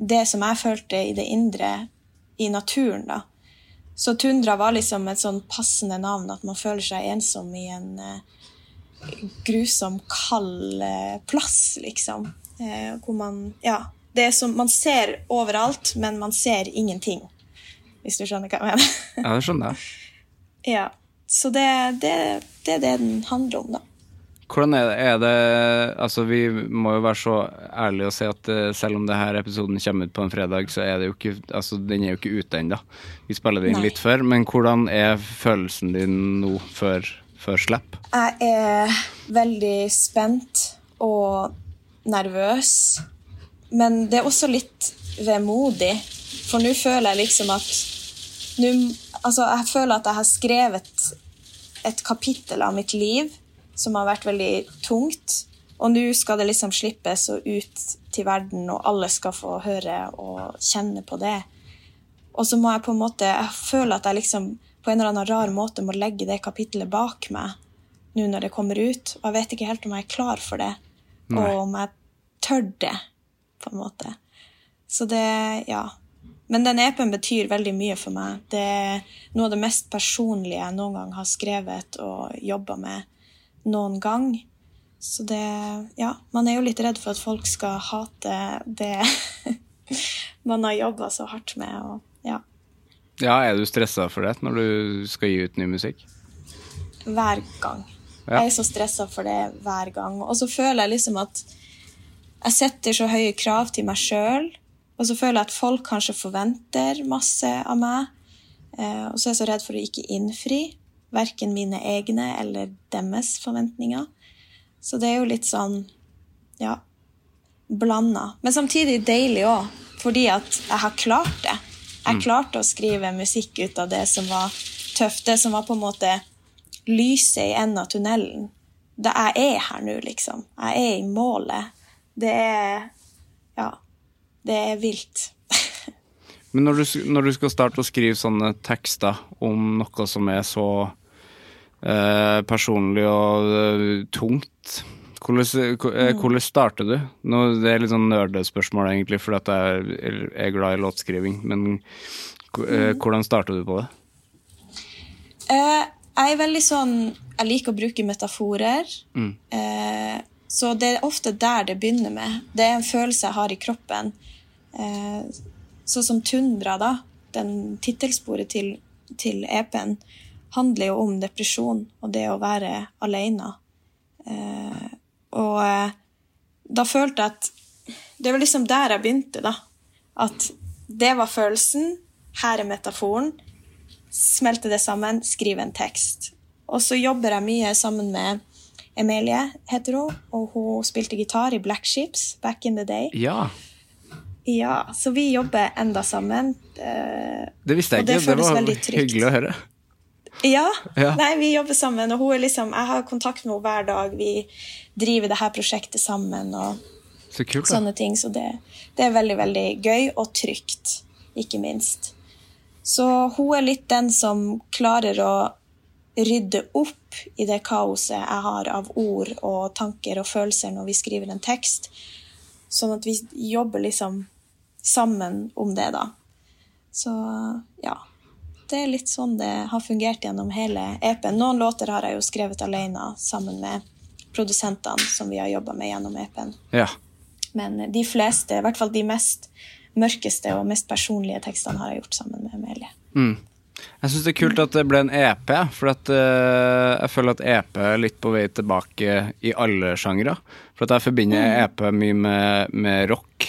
Speaker 3: det som jeg følte i det indre, i naturen. da. Så tundra var liksom et sånn passende navn, at man føler seg ensom i en eh, grusom, kald plass, liksom. Eh, hvor man Ja. Det er som, man ser overalt, men man ser ingenting. Hvis du skjønner hva jeg mener.
Speaker 1: Ja, det skjønner jeg. [LAUGHS]
Speaker 3: ja. Så det, det, det er det den handler om, da.
Speaker 1: Hvordan er det, er det Altså, vi må jo være så ærlige og si at eh, selv om denne episoden kommer ut på en fredag, så er det jo ikke Altså, den er jo ikke ute ennå. Vi spiller det inn litt før. Men hvordan er følelsen din nå før, før slipp?
Speaker 3: Jeg er veldig spent og nervøs. Men det er også litt vemodig. For nå føler jeg liksom at nå, altså Jeg føler at jeg har skrevet et kapittel av mitt liv som har vært veldig tungt. Og nå skal det liksom slippes og ut til verden, og alle skal få høre og kjenne på det. Og så må jeg på en måte Jeg føler at jeg liksom på en eller annen rar måte må legge det kapittelet bak meg nå når det kommer ut. Og jeg vet ikke helt om jeg er klar for det,
Speaker 1: Nei.
Speaker 3: og om jeg tør det, på en måte. Så det Ja. Men den EP-en betyr veldig mye for meg. Det er noe av det mest personlige jeg noen gang har skrevet og jobba med noen gang. Så det Ja, man er jo litt redd for at folk skal hate det [LAUGHS] man har jobba så hardt med. Og, ja.
Speaker 1: Ja, er du stressa for det når du skal gi ut ny musikk?
Speaker 3: hver gang. Jeg er så stressa for det hver gang. Og så føler jeg liksom at jeg setter så høye krav til meg sjøl. Og så føler jeg at folk kanskje forventer masse av meg. Eh, og så er jeg så redd for å ikke innfri verken mine egne eller deres forventninger. Så det er jo litt sånn, ja, blanda. Men samtidig deilig òg, fordi at jeg har klart det. Jeg klarte å skrive musikk ut av det som var tøft, det som var på en måte lyset i enden av tunnelen. Det jeg er her nå, liksom. Jeg er i målet. Det er Ja. Det er vilt. [LAUGHS]
Speaker 1: Men når du, når du skal starte å skrive sånne tekster om noe som er så eh, personlig og uh, tungt, hvordan, eh, hvordan starter du? Nå, det er litt sånn nerdespørsmål, egentlig, fordi at jeg er, glad i låtskriving. Men eh, hvordan starter du på det?
Speaker 3: Eh, jeg er veldig sånn Jeg liker å bruke metaforer. Eh, så det er ofte der det begynner med. Det er en følelse jeg har i kroppen. Eh, sånn som Tundra, da, den tittelsporet til, til EP-en, handler jo om depresjon og det å være alene. Eh, og eh, da følte jeg at Det var liksom der jeg begynte, da. At det var følelsen. Her er metaforen smelte det sammen, skrive en tekst. Og så jobber jeg mye sammen med Emilie, heter hun, og hun spilte gitar i Black Sheeps back in the day.
Speaker 1: Ja,
Speaker 3: Ja, Så vi jobber enda sammen. Eh,
Speaker 1: det visste jeg ikke. det.
Speaker 3: Det,
Speaker 1: var hyggelig å høre.
Speaker 3: Ja,
Speaker 1: Ja.
Speaker 3: Nei, vi jobber sammen, og hun er liksom, jeg har kontakt med henne hver dag. Vi driver det her prosjektet sammen og
Speaker 1: Så kult.
Speaker 3: sånne ting. Så det, det er veldig, veldig gøy og trygt, ikke minst. Så hun er litt den som klarer å rydde opp i det kaoset jeg har av ord og tanker og følelser når vi skriver en tekst. Sånn at vi jobber liksom sammen om det, da. Så ja. Det er litt sånn det har fungert gjennom hele EP-en. Noen låter har jeg jo skrevet alene sammen med produsentene som vi har jobba med gjennom EP-en.
Speaker 1: Ja.
Speaker 3: Men de fleste, i hvert fall de mest mørkeste og mest personlige tekstene, har jeg gjort sammen med Emilie.
Speaker 1: Jeg syns det er kult at det ble en EP, for at, uh, jeg føler at EP er litt på vei tilbake i alle sjangre. For at jeg forbinder EP mye med, med rock.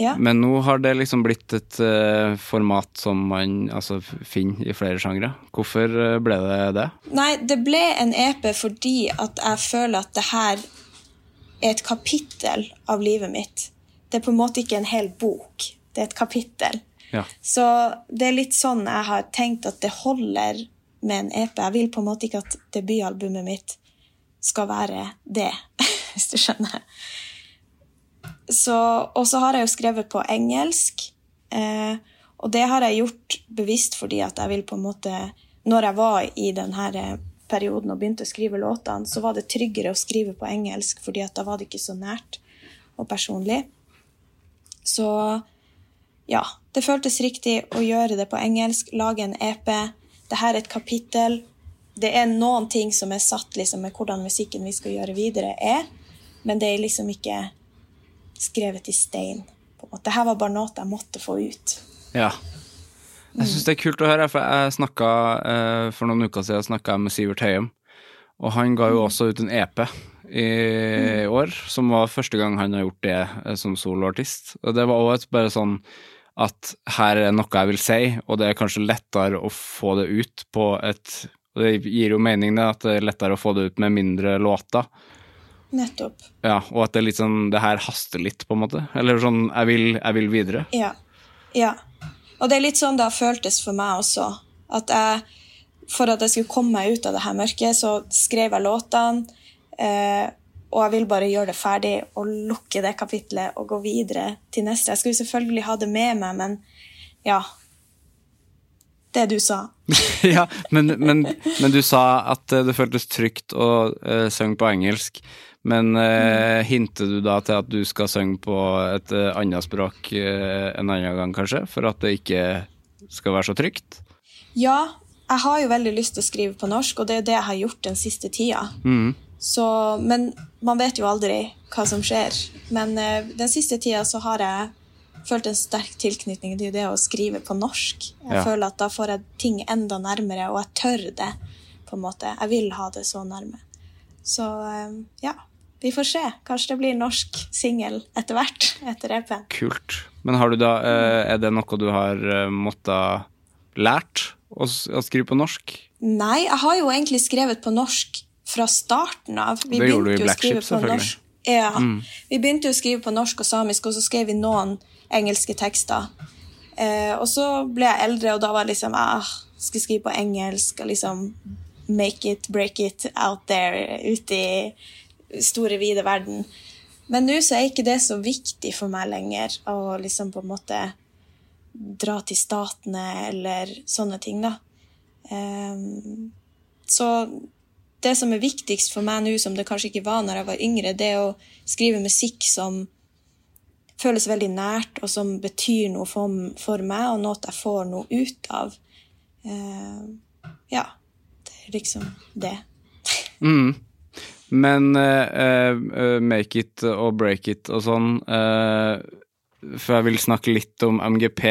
Speaker 3: Ja.
Speaker 1: Men nå har det liksom blitt et uh, format som man altså, finner i flere sjangre. Hvorfor eh, ble det det?
Speaker 3: Nei, det ble en EP fordi at jeg føler at det her er et kapittel av livet mitt. Det er på en måte ikke en hel bok. Det er et kapittel.
Speaker 1: Ja.
Speaker 3: Så det er litt sånn jeg har tenkt at det holder med en EP. Jeg vil på en måte ikke at debutalbumet mitt skal være det, [LAUGHS] hvis du skjønner. Så, og så har jeg jo skrevet på engelsk. Eh, og det har jeg gjort bevisst fordi at jeg vil på en måte Når jeg var i denne perioden og begynte å skrive låtene, så var det tryggere å skrive på engelsk, fordi at da var det ikke så nært og personlig. Så ja, det føltes riktig å gjøre det på engelsk, lage en EP. Dette er et kapittel. Det er noen ting som er satt liksom, med hvordan musikken vi skal gjøre videre, er, men det er liksom ikke skrevet i stein. på en måte. Dette var bare noe jeg måtte få ut.
Speaker 1: Ja. Jeg syns det er kult å høre, for jeg snakka eh, for noen uker siden snakka jeg med Sivert Høyem, og han ga jo også ut en EP i år, som var første gang han har gjort det eh, som soloartist. Og det var òg bare sånn at her er noe jeg vil si, og det er kanskje lettere å få det ut på et Det gir jo mening, det, at det er lettere å få det ut med mindre låter.
Speaker 3: Nettopp.
Speaker 1: Ja, og at det er litt sånn Det her haster litt, på en måte. Eller sånn Jeg vil, jeg vil videre.
Speaker 3: Ja. ja. Og det er litt sånn det har føltes for meg også. At jeg, for at jeg skulle komme meg ut av det her mørket, så skrev jeg låtene. Eh, og jeg vil bare gjøre det ferdig og lukke det kapitlet og gå videre til neste. Jeg skulle selvfølgelig ha det med meg, men ja, det du sa. [LAUGHS]
Speaker 1: ja, men, men, men, du sa at eh, det føltes trygt å uh, synge på engelsk. Men uh, hinter du da til at du skal synge på et uh, annet språk uh, en annen gang, kanskje? For at det ikke skal være så trygt?
Speaker 3: Ja, jeg har jo veldig lyst til å skrive på norsk, og det er det jeg har gjort den siste tida. Mm. Så, men man vet jo aldri hva som skjer. Men den siste tida så har jeg følt en sterk tilknytning til det å skrive på norsk. Jeg ja. føler at da får jeg ting enda nærmere, og jeg tør det. på en måte. Jeg vil ha det så nærme. Så ehm, ja, vi får se. Kanskje det blir norsk singel etter hvert, etter EP-en.
Speaker 1: Kult. Men har du da, eh, er det noe du har eh, måttet lært å, skrive på norsk?
Speaker 3: Nei, jeg har jo egentlig skrevet på norsk fra starten av. Vi det gjorde du i Blackship, selvfølgelig. Ja. Mm. Vi begynte jo å skrive på norsk og samisk, og så skrev vi noen engelske tekster. Eh, og så ble jeg eldre, og da var det liksom ah, Skal skrive på engelsk og liksom make it, break it out there ute i store, vide verden. Men nå så er ikke det så viktig for meg lenger å liksom på en måte dra til Statene eller sånne ting, da. Eh, så det som er viktigst for meg nå, som det kanskje ikke var når jeg var yngre, det er å skrive musikk som føles veldig nært, og som betyr noe for, for meg, og noe jeg får noe ut av. Uh, ja. Det er liksom det.
Speaker 1: mm. Men uh, uh, make it og break it og sånn For jeg vil snakke litt om MGP.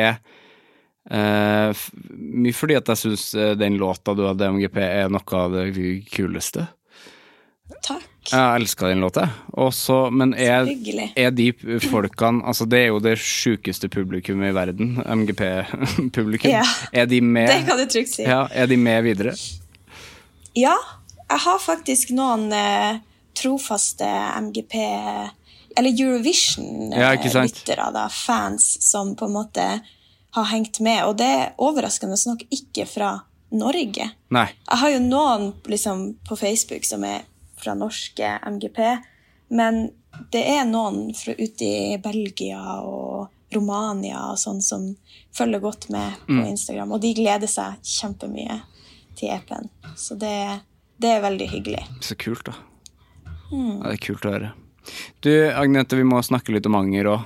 Speaker 1: Mye fordi at jeg syns den låta du hadde, MGP, er noe av det kuleste.
Speaker 3: Takk.
Speaker 1: Jeg elska den låta. Også, men er, er, de folkene Altså, det er jo det sjukeste publikummet i verden, MGP-publikum. [LAUGHS] Ja,
Speaker 3: er de med Det kan du trygt si.
Speaker 1: Ja, er de med videre?
Speaker 3: Ja. Jeg har faktisk noen eh, trofaste MGP Eller Eurovision-lyttere, ja, fans, som på en måte har hengt med. Og det er overraskende nok ikke fra Norge.
Speaker 1: Nei.
Speaker 3: Jeg har jo noen liksom, på Facebook som er fra norske MGP. Men det er noen fra ute i Belgia og Romania og sånn som følger godt med på mm. Instagram, og de gleder seg kjempemye til EP-en. Så det, det, er veldig hyggelig.
Speaker 1: Så kult, da. Mm. Ja, det er kult å høre. Du, Agnete, vi må snakke litt om anger òg.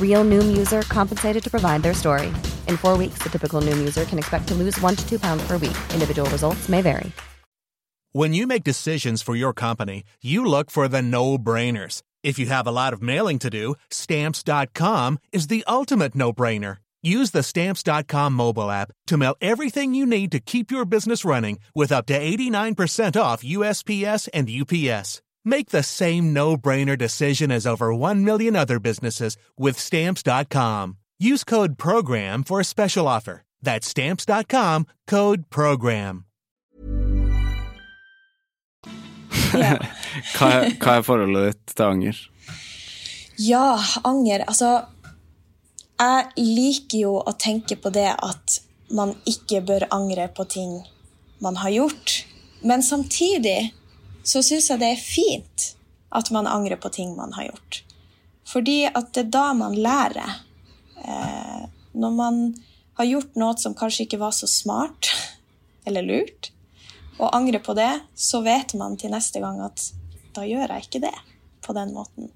Speaker 4: Real Noom user compensated to provide their story. In four weeks, the typical Noom user can expect to lose one to two pounds per week. Individual results may vary.
Speaker 5: When you make decisions for your company, you look for the no brainers. If you have a lot of mailing to do, stamps.com is the ultimate no brainer. Use the stamps.com mobile app to mail everything you need to keep your business running with up to 89% off USPS and UPS. Make the same no-brainer decision as over 1 million other businesses with stamps.com. Use code program for a special offer. That's stamps.com, code program.
Speaker 3: Ja. [LAUGHS]
Speaker 1: Hva, er- hva er forholdet ditt til anger?
Speaker 3: Ja, anger. Altså, jeg liker jo å tenke på det at man ikke bør angre på ting man har gjort. Men samtidig så syns jeg det er fint at man angrer på ting man har gjort. Fordi at det er da man lærer. Eh, når man har gjort noe som kanskje ikke var så smart [LAUGHS] eller lurt, og angrer på det, så vet man til neste gang at da gjør jeg ikke det på den måten.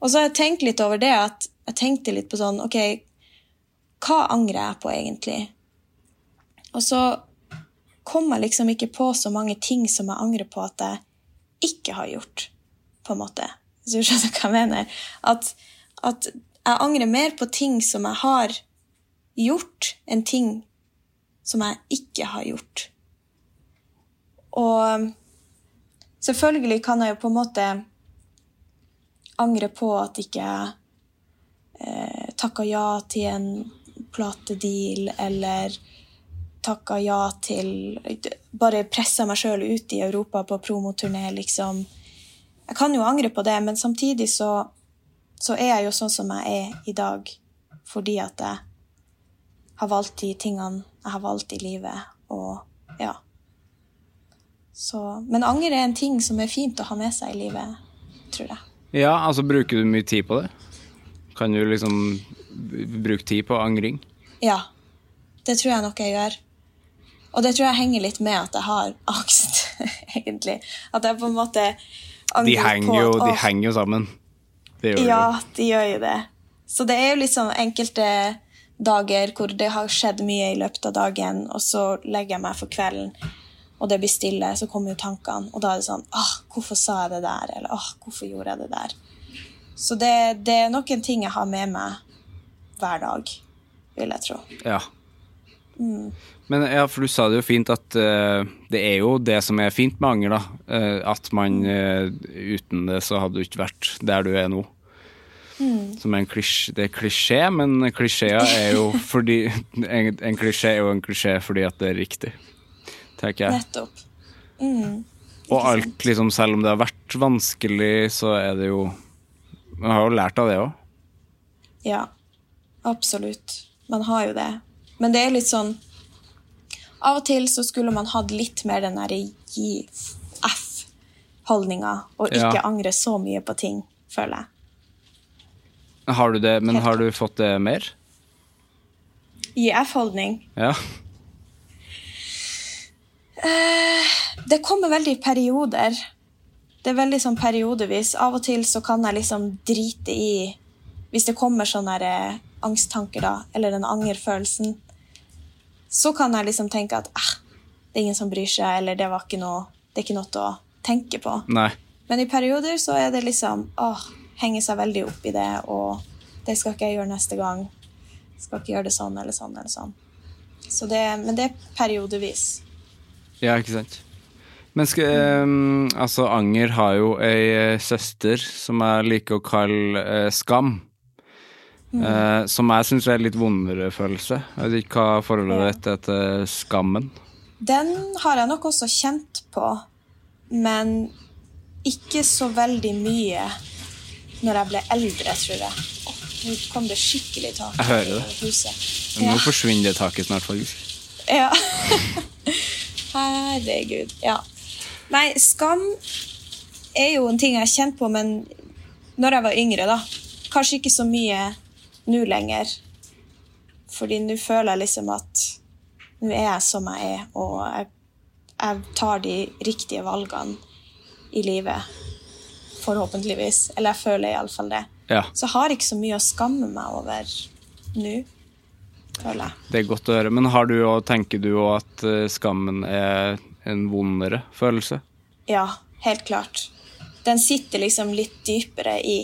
Speaker 3: Og så har jeg tenkt litt over det at jeg tenkte litt på sånn Ok, hva angrer jeg på egentlig? Og så kom jeg liksom ikke på så mange ting som jeg angrer på at jeg ikke har gjort, på en måte. Hvis du skjønner hva jeg mener? At, at jeg angrer mer på ting som jeg har gjort, enn ting som jeg ikke har gjort. Og selvfølgelig kan jeg jo på en måte angre på at ikke jeg eh, takka ja til en platedeal, eller takka ja til Bare pressa meg sjøl ut i Europa på promoturné, liksom. Jeg kan jo angre på det, men samtidig så, så er jeg jo sånn som jeg er i dag fordi at jeg har valgt de tingene jeg har valgt i livet, og ja. Så, men anger er en ting som er fint å ha med seg i livet, tror jeg.
Speaker 1: Ja, altså bruker du mye tid på det? Kan du liksom bruke tid på angring?
Speaker 3: Ja, det tror jeg nok jeg gjør. Og det tror jeg henger litt med at jeg har angst, [LAUGHS] egentlig. At jeg på en måte angrer
Speaker 1: De henger
Speaker 3: på
Speaker 1: jo, de henger jo sammen. Det gjør
Speaker 3: Ja,
Speaker 1: de.
Speaker 3: de gjør jo det. Så det er jo liksom enkelte dager hvor det har skjedd mye i løpet av dagen, og så legger jeg meg for kvelden, og det blir stille, så kommer jo tankene, og da er det sånn Åh, hvorfor sa jeg det der? Eller åh, hvorfor gjorde jeg det der? Så det, det er nok en ting jeg har med meg hver dag, vil jeg tro.
Speaker 1: Ja. Men ja, for du sa det jo fint at uh, det er jo det som er fint med anger, da. Uh, at man uh, uten det så hadde du ikke vært der du er nå. Som er en klisjé, det er klisjé, men klisjeer er jo [LAUGHS] fordi En, en klisjé er jo en klisjé fordi at det er riktig, tenker jeg.
Speaker 3: Nettopp. Mm.
Speaker 1: Og alt, liksom, selv om det har vært vanskelig, så er det jo Man har jo lært av det òg.
Speaker 3: Ja, absolutt. Man har jo det. Men det er litt sånn Av og til så skulle man hatt litt mer den derre gi F-holdninga, og ikke
Speaker 1: Ja.
Speaker 3: angre så mye på ting, føler jeg.
Speaker 1: Har du det, men
Speaker 3: Helt
Speaker 1: har du fått det mer?
Speaker 3: Gi F-holdning.
Speaker 1: Ja.
Speaker 3: Det kommer veldig i perioder. Det er veldig sånn periodevis. Av og til så kan jeg liksom drite i Hvis det kommer sånne eh, angsttanker, da, eller den angerfølelsen, så kan jeg liksom tenke at eh, det er ingen som bryr seg, eller det, noe, det er ikke noe å tenke på.
Speaker 1: Nei.
Speaker 3: Men i perioder så er det liksom åh, henge seg veldig opp i det, og det skal ikke jeg gjøre neste gang. Skal ikke gjøre det sånn eller sånn eller sånn. Så det, men det er periodevis.
Speaker 1: Ja, ikke sant. Men skal, um, altså, Anger har jo ei eh, søster som jeg liker å kalle uh, Skam. Eh, som jeg syns er litt vondere følelse. Jeg vet ikke hva forholdet ditt er til skammen.
Speaker 3: Den har jeg nok også kjent på, men ikke så veldig mye når jeg ble eldre, tror jeg. Nå kom det skikkelig tak
Speaker 1: Jeg hører det.
Speaker 3: i huset.
Speaker 1: Nå
Speaker 3: Ja.
Speaker 1: forsvinner det taket snart, faktisk.
Speaker 3: Ja. [LAUGHS] Herregud. Ja. Nei, skam er jo en ting jeg har kjent på, men når jeg var yngre, da. Kanskje ikke så mye nå lenger. Fordi nå føler jeg liksom at nå er jeg som jeg er, og jeg, jeg tar de riktige valgene i livet. Forhåpentligvis. Eller jeg føler iallfall det.
Speaker 1: Ja,
Speaker 3: Så jeg har ikke så mye å skamme meg over nå, føler jeg.
Speaker 1: det er godt å høre. Men har du også, tenker du òg at eh, skammen er en vondere følelse?
Speaker 3: Ja, helt klart. Den sitter liksom litt dypere i.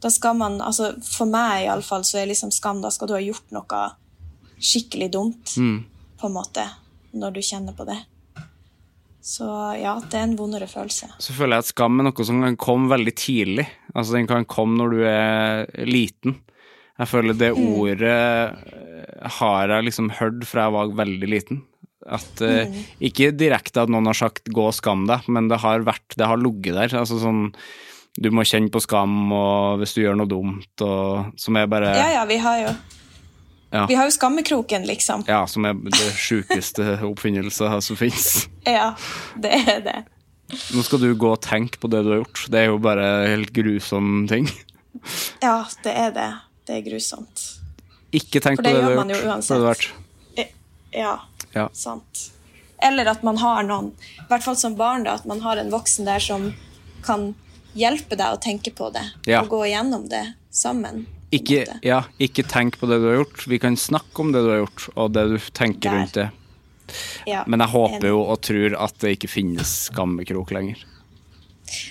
Speaker 3: Da skal man, altså For meg iallfall, så er liksom skam Da skal du ha gjort noe skikkelig dumt,
Speaker 1: Mm.
Speaker 3: på en måte, når du kjenner på det. Så ja, det er en vondere følelse.
Speaker 1: Så føler jeg at skam er noe som kan komme veldig tidlig. Altså den kan komme når du er liten. Jeg føler det
Speaker 3: Mm.
Speaker 1: ordet eh, har jeg liksom hørt fra jeg var veldig liten. At eh,
Speaker 3: Mm.
Speaker 1: Ikke direkte at noen har sagt 'gå og skam deg', men det har vært, det har ligget der. Altså sånn du må kjenne på skam og hvis du gjør noe dumt, og som er bare
Speaker 3: Ja, ja, vi har jo
Speaker 1: Ja.
Speaker 3: Vi har jo skammekroken, liksom.
Speaker 1: Ja, som er det sjukeste [LAUGHS] oppfinnelsen som fins.
Speaker 3: Ja, det er det.
Speaker 1: Nå skal du gå og tenke på det du har gjort. Det er jo bare helt grusom ting.
Speaker 3: Ja, det er det. Det er grusomt.
Speaker 1: Ikke tenk på
Speaker 3: det
Speaker 1: det du har gjort. for det gjør man
Speaker 3: jo uansett. Ja,
Speaker 1: Ja.
Speaker 3: sant. Eller at man har noen, i hvert fall som barn, da, at man har en voksen der som kan hjelpe deg å tenke på det,
Speaker 1: Ja.
Speaker 3: og gå igjennom det sammen.
Speaker 1: Ikke, ja, ikke tenk på det du har gjort. Vi kan snakke om det du har gjort, og det du tenker
Speaker 3: Der.
Speaker 1: rundt det.
Speaker 3: Ja,
Speaker 1: Men jeg håper jo og tror at det ikke finnes skammekrok lenger.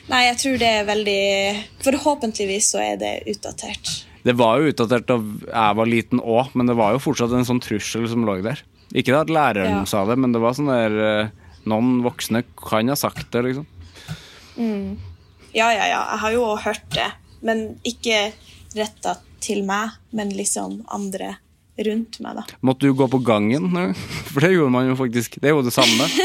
Speaker 3: Nei, jeg tror det er veldig Forhåpentligvis så er det utdatert.
Speaker 1: Det var jo utdatert da jeg var liten òg, men det var jo fortsatt en sånn trussel som lå der. Ikke at læreren
Speaker 3: Ja.
Speaker 1: sa det, men det var sånn der eh, Noen voksne kan ha sagt det, liksom.
Speaker 3: Ja, ja, ja. Jeg har jo hørt det. Men ikke retta til meg, men liksom andre rundt meg, da.
Speaker 1: Måtte du gå på gangen? [LAUGHS] For det gjorde man jo faktisk. Det er jo det samme. [LAUGHS]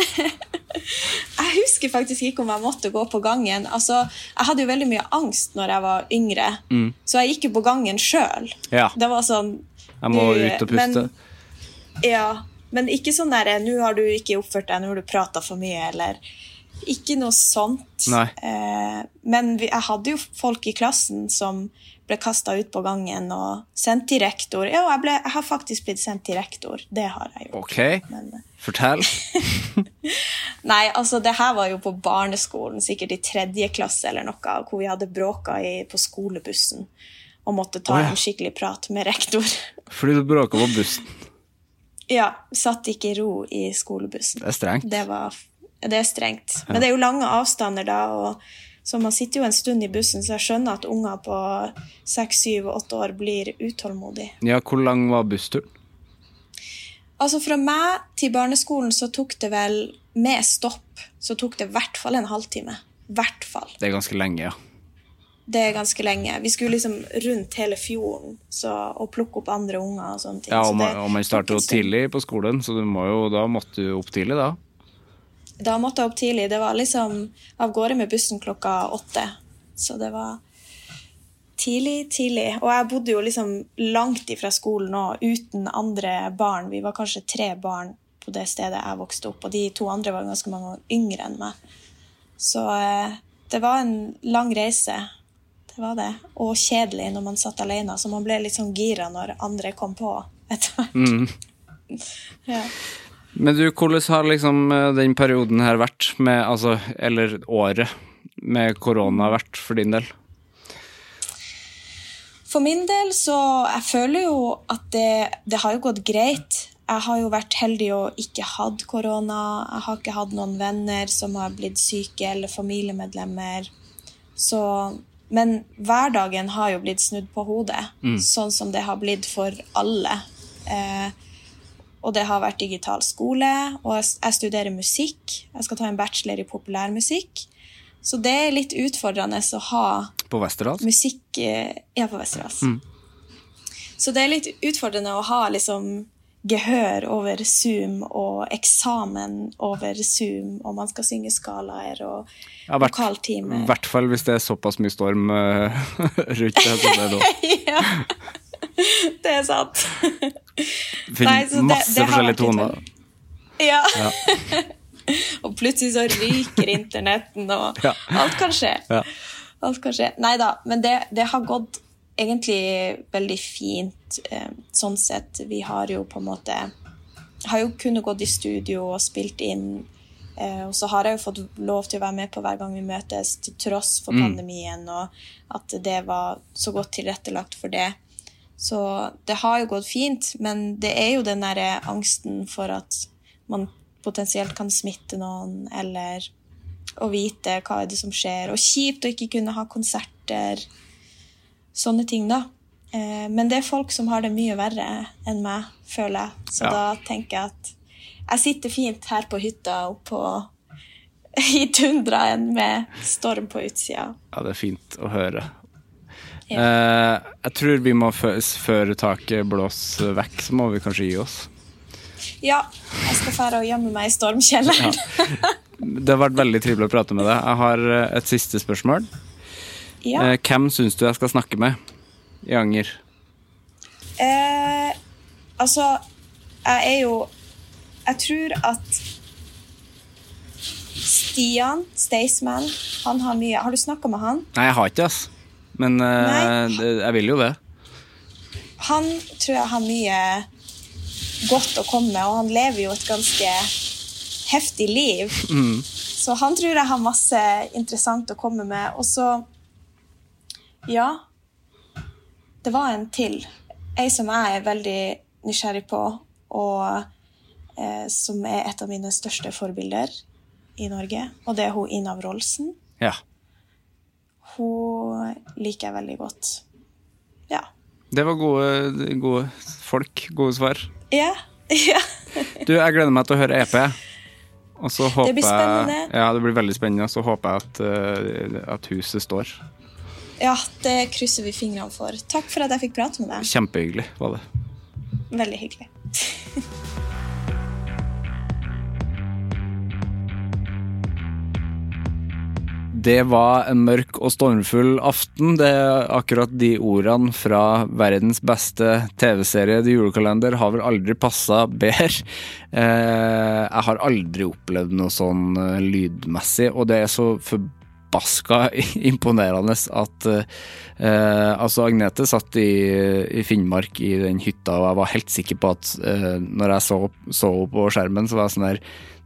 Speaker 3: Jeg husker faktisk ikke om jeg måtte gå på gangen. Altså, jeg hadde jo veldig mye angst når jeg var yngre, så jeg gikk jo på gangen sjøl.
Speaker 1: Ja.
Speaker 3: Det var sånn
Speaker 1: Jeg må
Speaker 3: du-
Speaker 1: ut og puste.
Speaker 3: Men, ja, men ikke sånn derre 'Nå har du ikke oppført deg, nå har du prata for mye', eller Ikke noe sånt. Eh, men vi, jeg hadde jo folk i klassen som ble kasta ut på gangen og sendt til rektor. Ja, jeg, ble, jeg har faktisk blitt sendt til rektor. Det har jeg gjort.
Speaker 1: Ok,
Speaker 3: Men, eh,
Speaker 1: fortell. [LAUGHS]
Speaker 3: Nei, altså det her var jo på barneskolen, sikkert i tredje klasse eller noe, hvor vi hadde bråka i, på skolebussen og måtte ta
Speaker 1: oh, ja.
Speaker 3: en skikkelig prat med rektor. [LAUGHS]
Speaker 1: Fordi du bråka på bussen.
Speaker 3: ja, satt ikke i ro i skolebussen.
Speaker 1: Det er strengt.
Speaker 3: Det, var, det er strengt. Men det er jo lange avstander da, og så man sitter jo en stund i bussen, så jeg skjønner at unger på seks, syv, åtte år blir utålmodige.
Speaker 1: Ja, hvor lang var bussturen?
Speaker 3: Altså Fra meg til barneskolen så tok det vel, med stopp, så tok det i hvert fall en halvtime. hvert fall.
Speaker 1: Det er ganske lenge, ja.
Speaker 3: Det er ganske lenge. Vi skulle liksom rundt hele fjorden så, og plukke opp andre unger og sånne ting.
Speaker 1: Ja, og man, og man starter jo tidlig på skolen, så jo, da måtte du opp tidlig, da.
Speaker 3: Da måtte jeg opp tidlig. Det var liksom av gårde med bussen klokka åtte. Så det var tidlig, tidlig. Og jeg bodde jo liksom langt ifra skolen òg, uten andre barn. Vi var kanskje tre barn på det stedet jeg vokste opp, og de to andre var ganske mange år yngre enn meg. Så eh, det var en lang reise. Det var det. Og kjedelig når man satt alene, så man ble litt sånn gira når andre kom på etter hvert. Ja.
Speaker 1: Men du, hvordan har liksom eh, den perioden her vært med, altså, eller året med korona vært for din del?
Speaker 3: For min del så Jeg føler jo at det, det har jo gått greit. Jeg har jo vært heldig og ikke hatt korona. Jeg har ikke hatt noen venner som har blitt syke, eller familiemedlemmer. Så, men hverdagen har jo blitt snudd på hodet, sånn som det har blitt for alle. Eh, og det har vært digital skole, og jeg, studerer musikk. Jeg skal ta en bachelor i populærmusikk. Så det er litt utfordrende å ha
Speaker 1: På Vesterålen?
Speaker 3: musikk eh, Ja, på Vesterålen. Så det er litt utfordrende å ha liksom gehør over Zoom og eksamen over Zoom, og man skal synge skalaer og
Speaker 1: Ja, hvert-
Speaker 3: vokaltime.
Speaker 1: I hvert fall hvis det er såpass mye storm eh, [LAUGHS] rundt det. Så det [LAUGHS]
Speaker 3: ja, det er sant.
Speaker 1: Finner
Speaker 3: Nei, det-
Speaker 1: masse
Speaker 3: det
Speaker 1: forskjellige toner.
Speaker 3: Ja. [LAUGHS] og plutselig så ryker internetten, og
Speaker 1: Ja.
Speaker 3: alt kan skje.
Speaker 1: Ja.
Speaker 3: Alt kan skje. Nei da, men det, det har gått egentlig veldig fint eh, sånn sett. Vi har jo på en måte Har jo kunnet gått i studio og spilt inn. Eh, og så har jeg jo fått lov til å være med på hver gang vi møtes, til tross for pandemien, og at det var så godt tilrettelagt for det. Så det har jo gått fint, men det er jo den derre angsten for at man potensielt kan smitte noen, eller å vite hva er det som skjer. Og kjipt å ikke kunne ha konserter. Sånne ting, da. Eh, men det er folk som har det mye verre enn meg, føler jeg. Så
Speaker 1: Ja.
Speaker 3: da tenker jeg at jeg sitter fint her på hytta oppå [LAUGHS] i tundraen med storm på utsida.
Speaker 1: Ja, det er fint å høre. Eh, jeg tror vi må, før taket blåser vekk, så må vi kanskje gi oss.
Speaker 3: Ja, jeg skal fære og gjemme meg i stormkjelleren.
Speaker 1: Det har vært veldig trivelig å prate med deg. Jeg har eh, et siste spørsmål.
Speaker 3: Ja.
Speaker 1: Eh, hvem syns du jeg skal snakke med i Anger?
Speaker 3: Eh, altså, jeg er jo Jeg tror at Stian Staysman, han har mye Har du snakka med han?
Speaker 1: Nei, jeg har ikke, ass. Men uh, jeg vil jo det.
Speaker 3: Han tror jeg har mye godt å komme med, og han lever jo et ganske heftig liv. Så han tror jeg har masse interessant å komme med. Og så Ja. Det var en til. Ei som jeg er veldig nysgjerrig på, og eh, som er et av mine største forbilder i Norge. Og det er hun Ina Wroldsen.
Speaker 1: Ja.
Speaker 3: Hun liker jeg veldig godt. Ja.
Speaker 1: Det var gode, gode folk. Gode svar.
Speaker 3: Ja. [LAUGHS] ja.
Speaker 1: Du, jeg gleder meg til å høre EP. Håper
Speaker 3: blir spennende.
Speaker 1: Ja, det blir veldig spennende. Og så håper jeg at, eh, at huset står.
Speaker 3: Ja, det krysser vi fingrene for. Takk for at jeg fikk prate med deg.
Speaker 1: Kjempehyggelig var det.
Speaker 3: Veldig hyggelig. [LAUGHS]
Speaker 1: Det var en mørk og stormfull aften. Det er akkurat de ordene fra verdens beste TV-serie, The Julekalender, har vel aldri passa bedre. [LAUGHS] Eh, jeg har aldri opplevd noe sånn eh, lydmessig, og det er så forbaska [LAUGHS] imponerende at eh, Altså, Agnete satt i, Finnmark i den hytta, og jeg var helt sikker på at når jeg så, henne på skjermen, så var jeg sånn her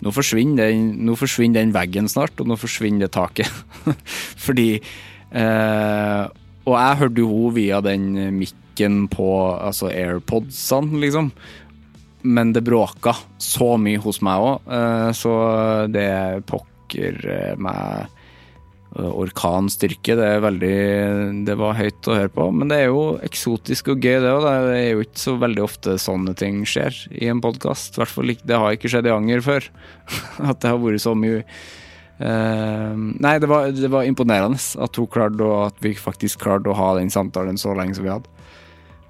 Speaker 1: nå forsvinner, den, nå forsvinner den veggen snart, og nå forsvinner det taket. [LAUGHS] Fordi eh, Og jeg hørte jo henne via den mikken på altså AirPodsene, liksom. Men det bråka så mye hos meg òg, eh, så det pokker eh, meg orkanstyrke. Det er veldig Det var høyt å høre på. Men det er jo eksotisk og gøy, det òg. Det er jo ikke så veldig ofte sånne ting skjer i en podkast. Det har ikke skjedd i Anger før. [LAUGHS] At det har vært så mye uh, Nei, det var, det var imponerende at hun klarte, og at vi faktisk klarte å ha den samtalen så lenge som vi hadde.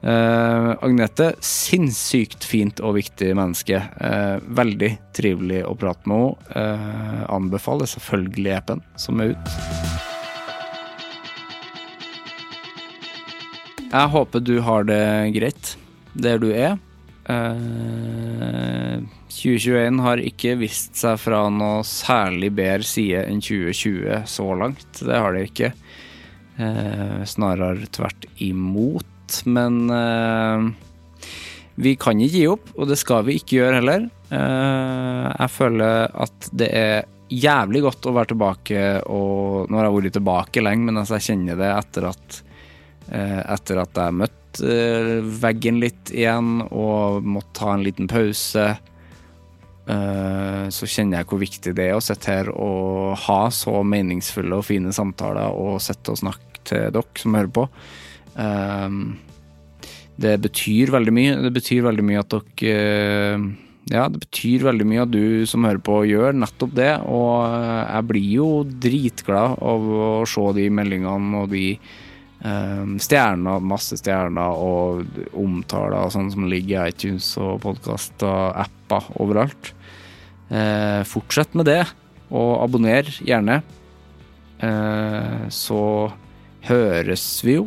Speaker 1: Eh, Agnete, sinnssykt fint og viktig menneske. Eh, veldig trivelig å prate med henne. Eh, anbefaler selvfølgelig EP-en som er ute. Jeg håper du har det greit der du er. Eh, 2021 har ikke vist seg fra noe særlig bedre side enn 2020 så langt. Det har det ikke. Snarere tvert imot. Men uh, vi kan ikke gi opp, og det skal vi ikke gjøre heller. Uh, jeg føler at det er jævlig godt å være tilbake, og nå har jeg vært tilbake lenge, men altså jeg kjenner det etter at uh, etter at jeg møtte veggen litt igjen og måtte ta en liten pause. Så kjenner jeg hvor viktig det er å sitte her og ha så meningsfulle og fine samtaler og sitte og snakke til dere som hører på. Eh, det betyr veldig mye. Det betyr veldig mye at dere eh, Ja, det betyr veldig mye at du som hører på, gjør nettopp det. Og eh, jeg blir jo dritglad av å se de meldingene og de um, stjerner, masse stjerner og omtaler og sånn som ligger i iTunes og podkast og apper overalt. Uh, fortsett med det, og abonner gjerne. Uh, så høres vi jo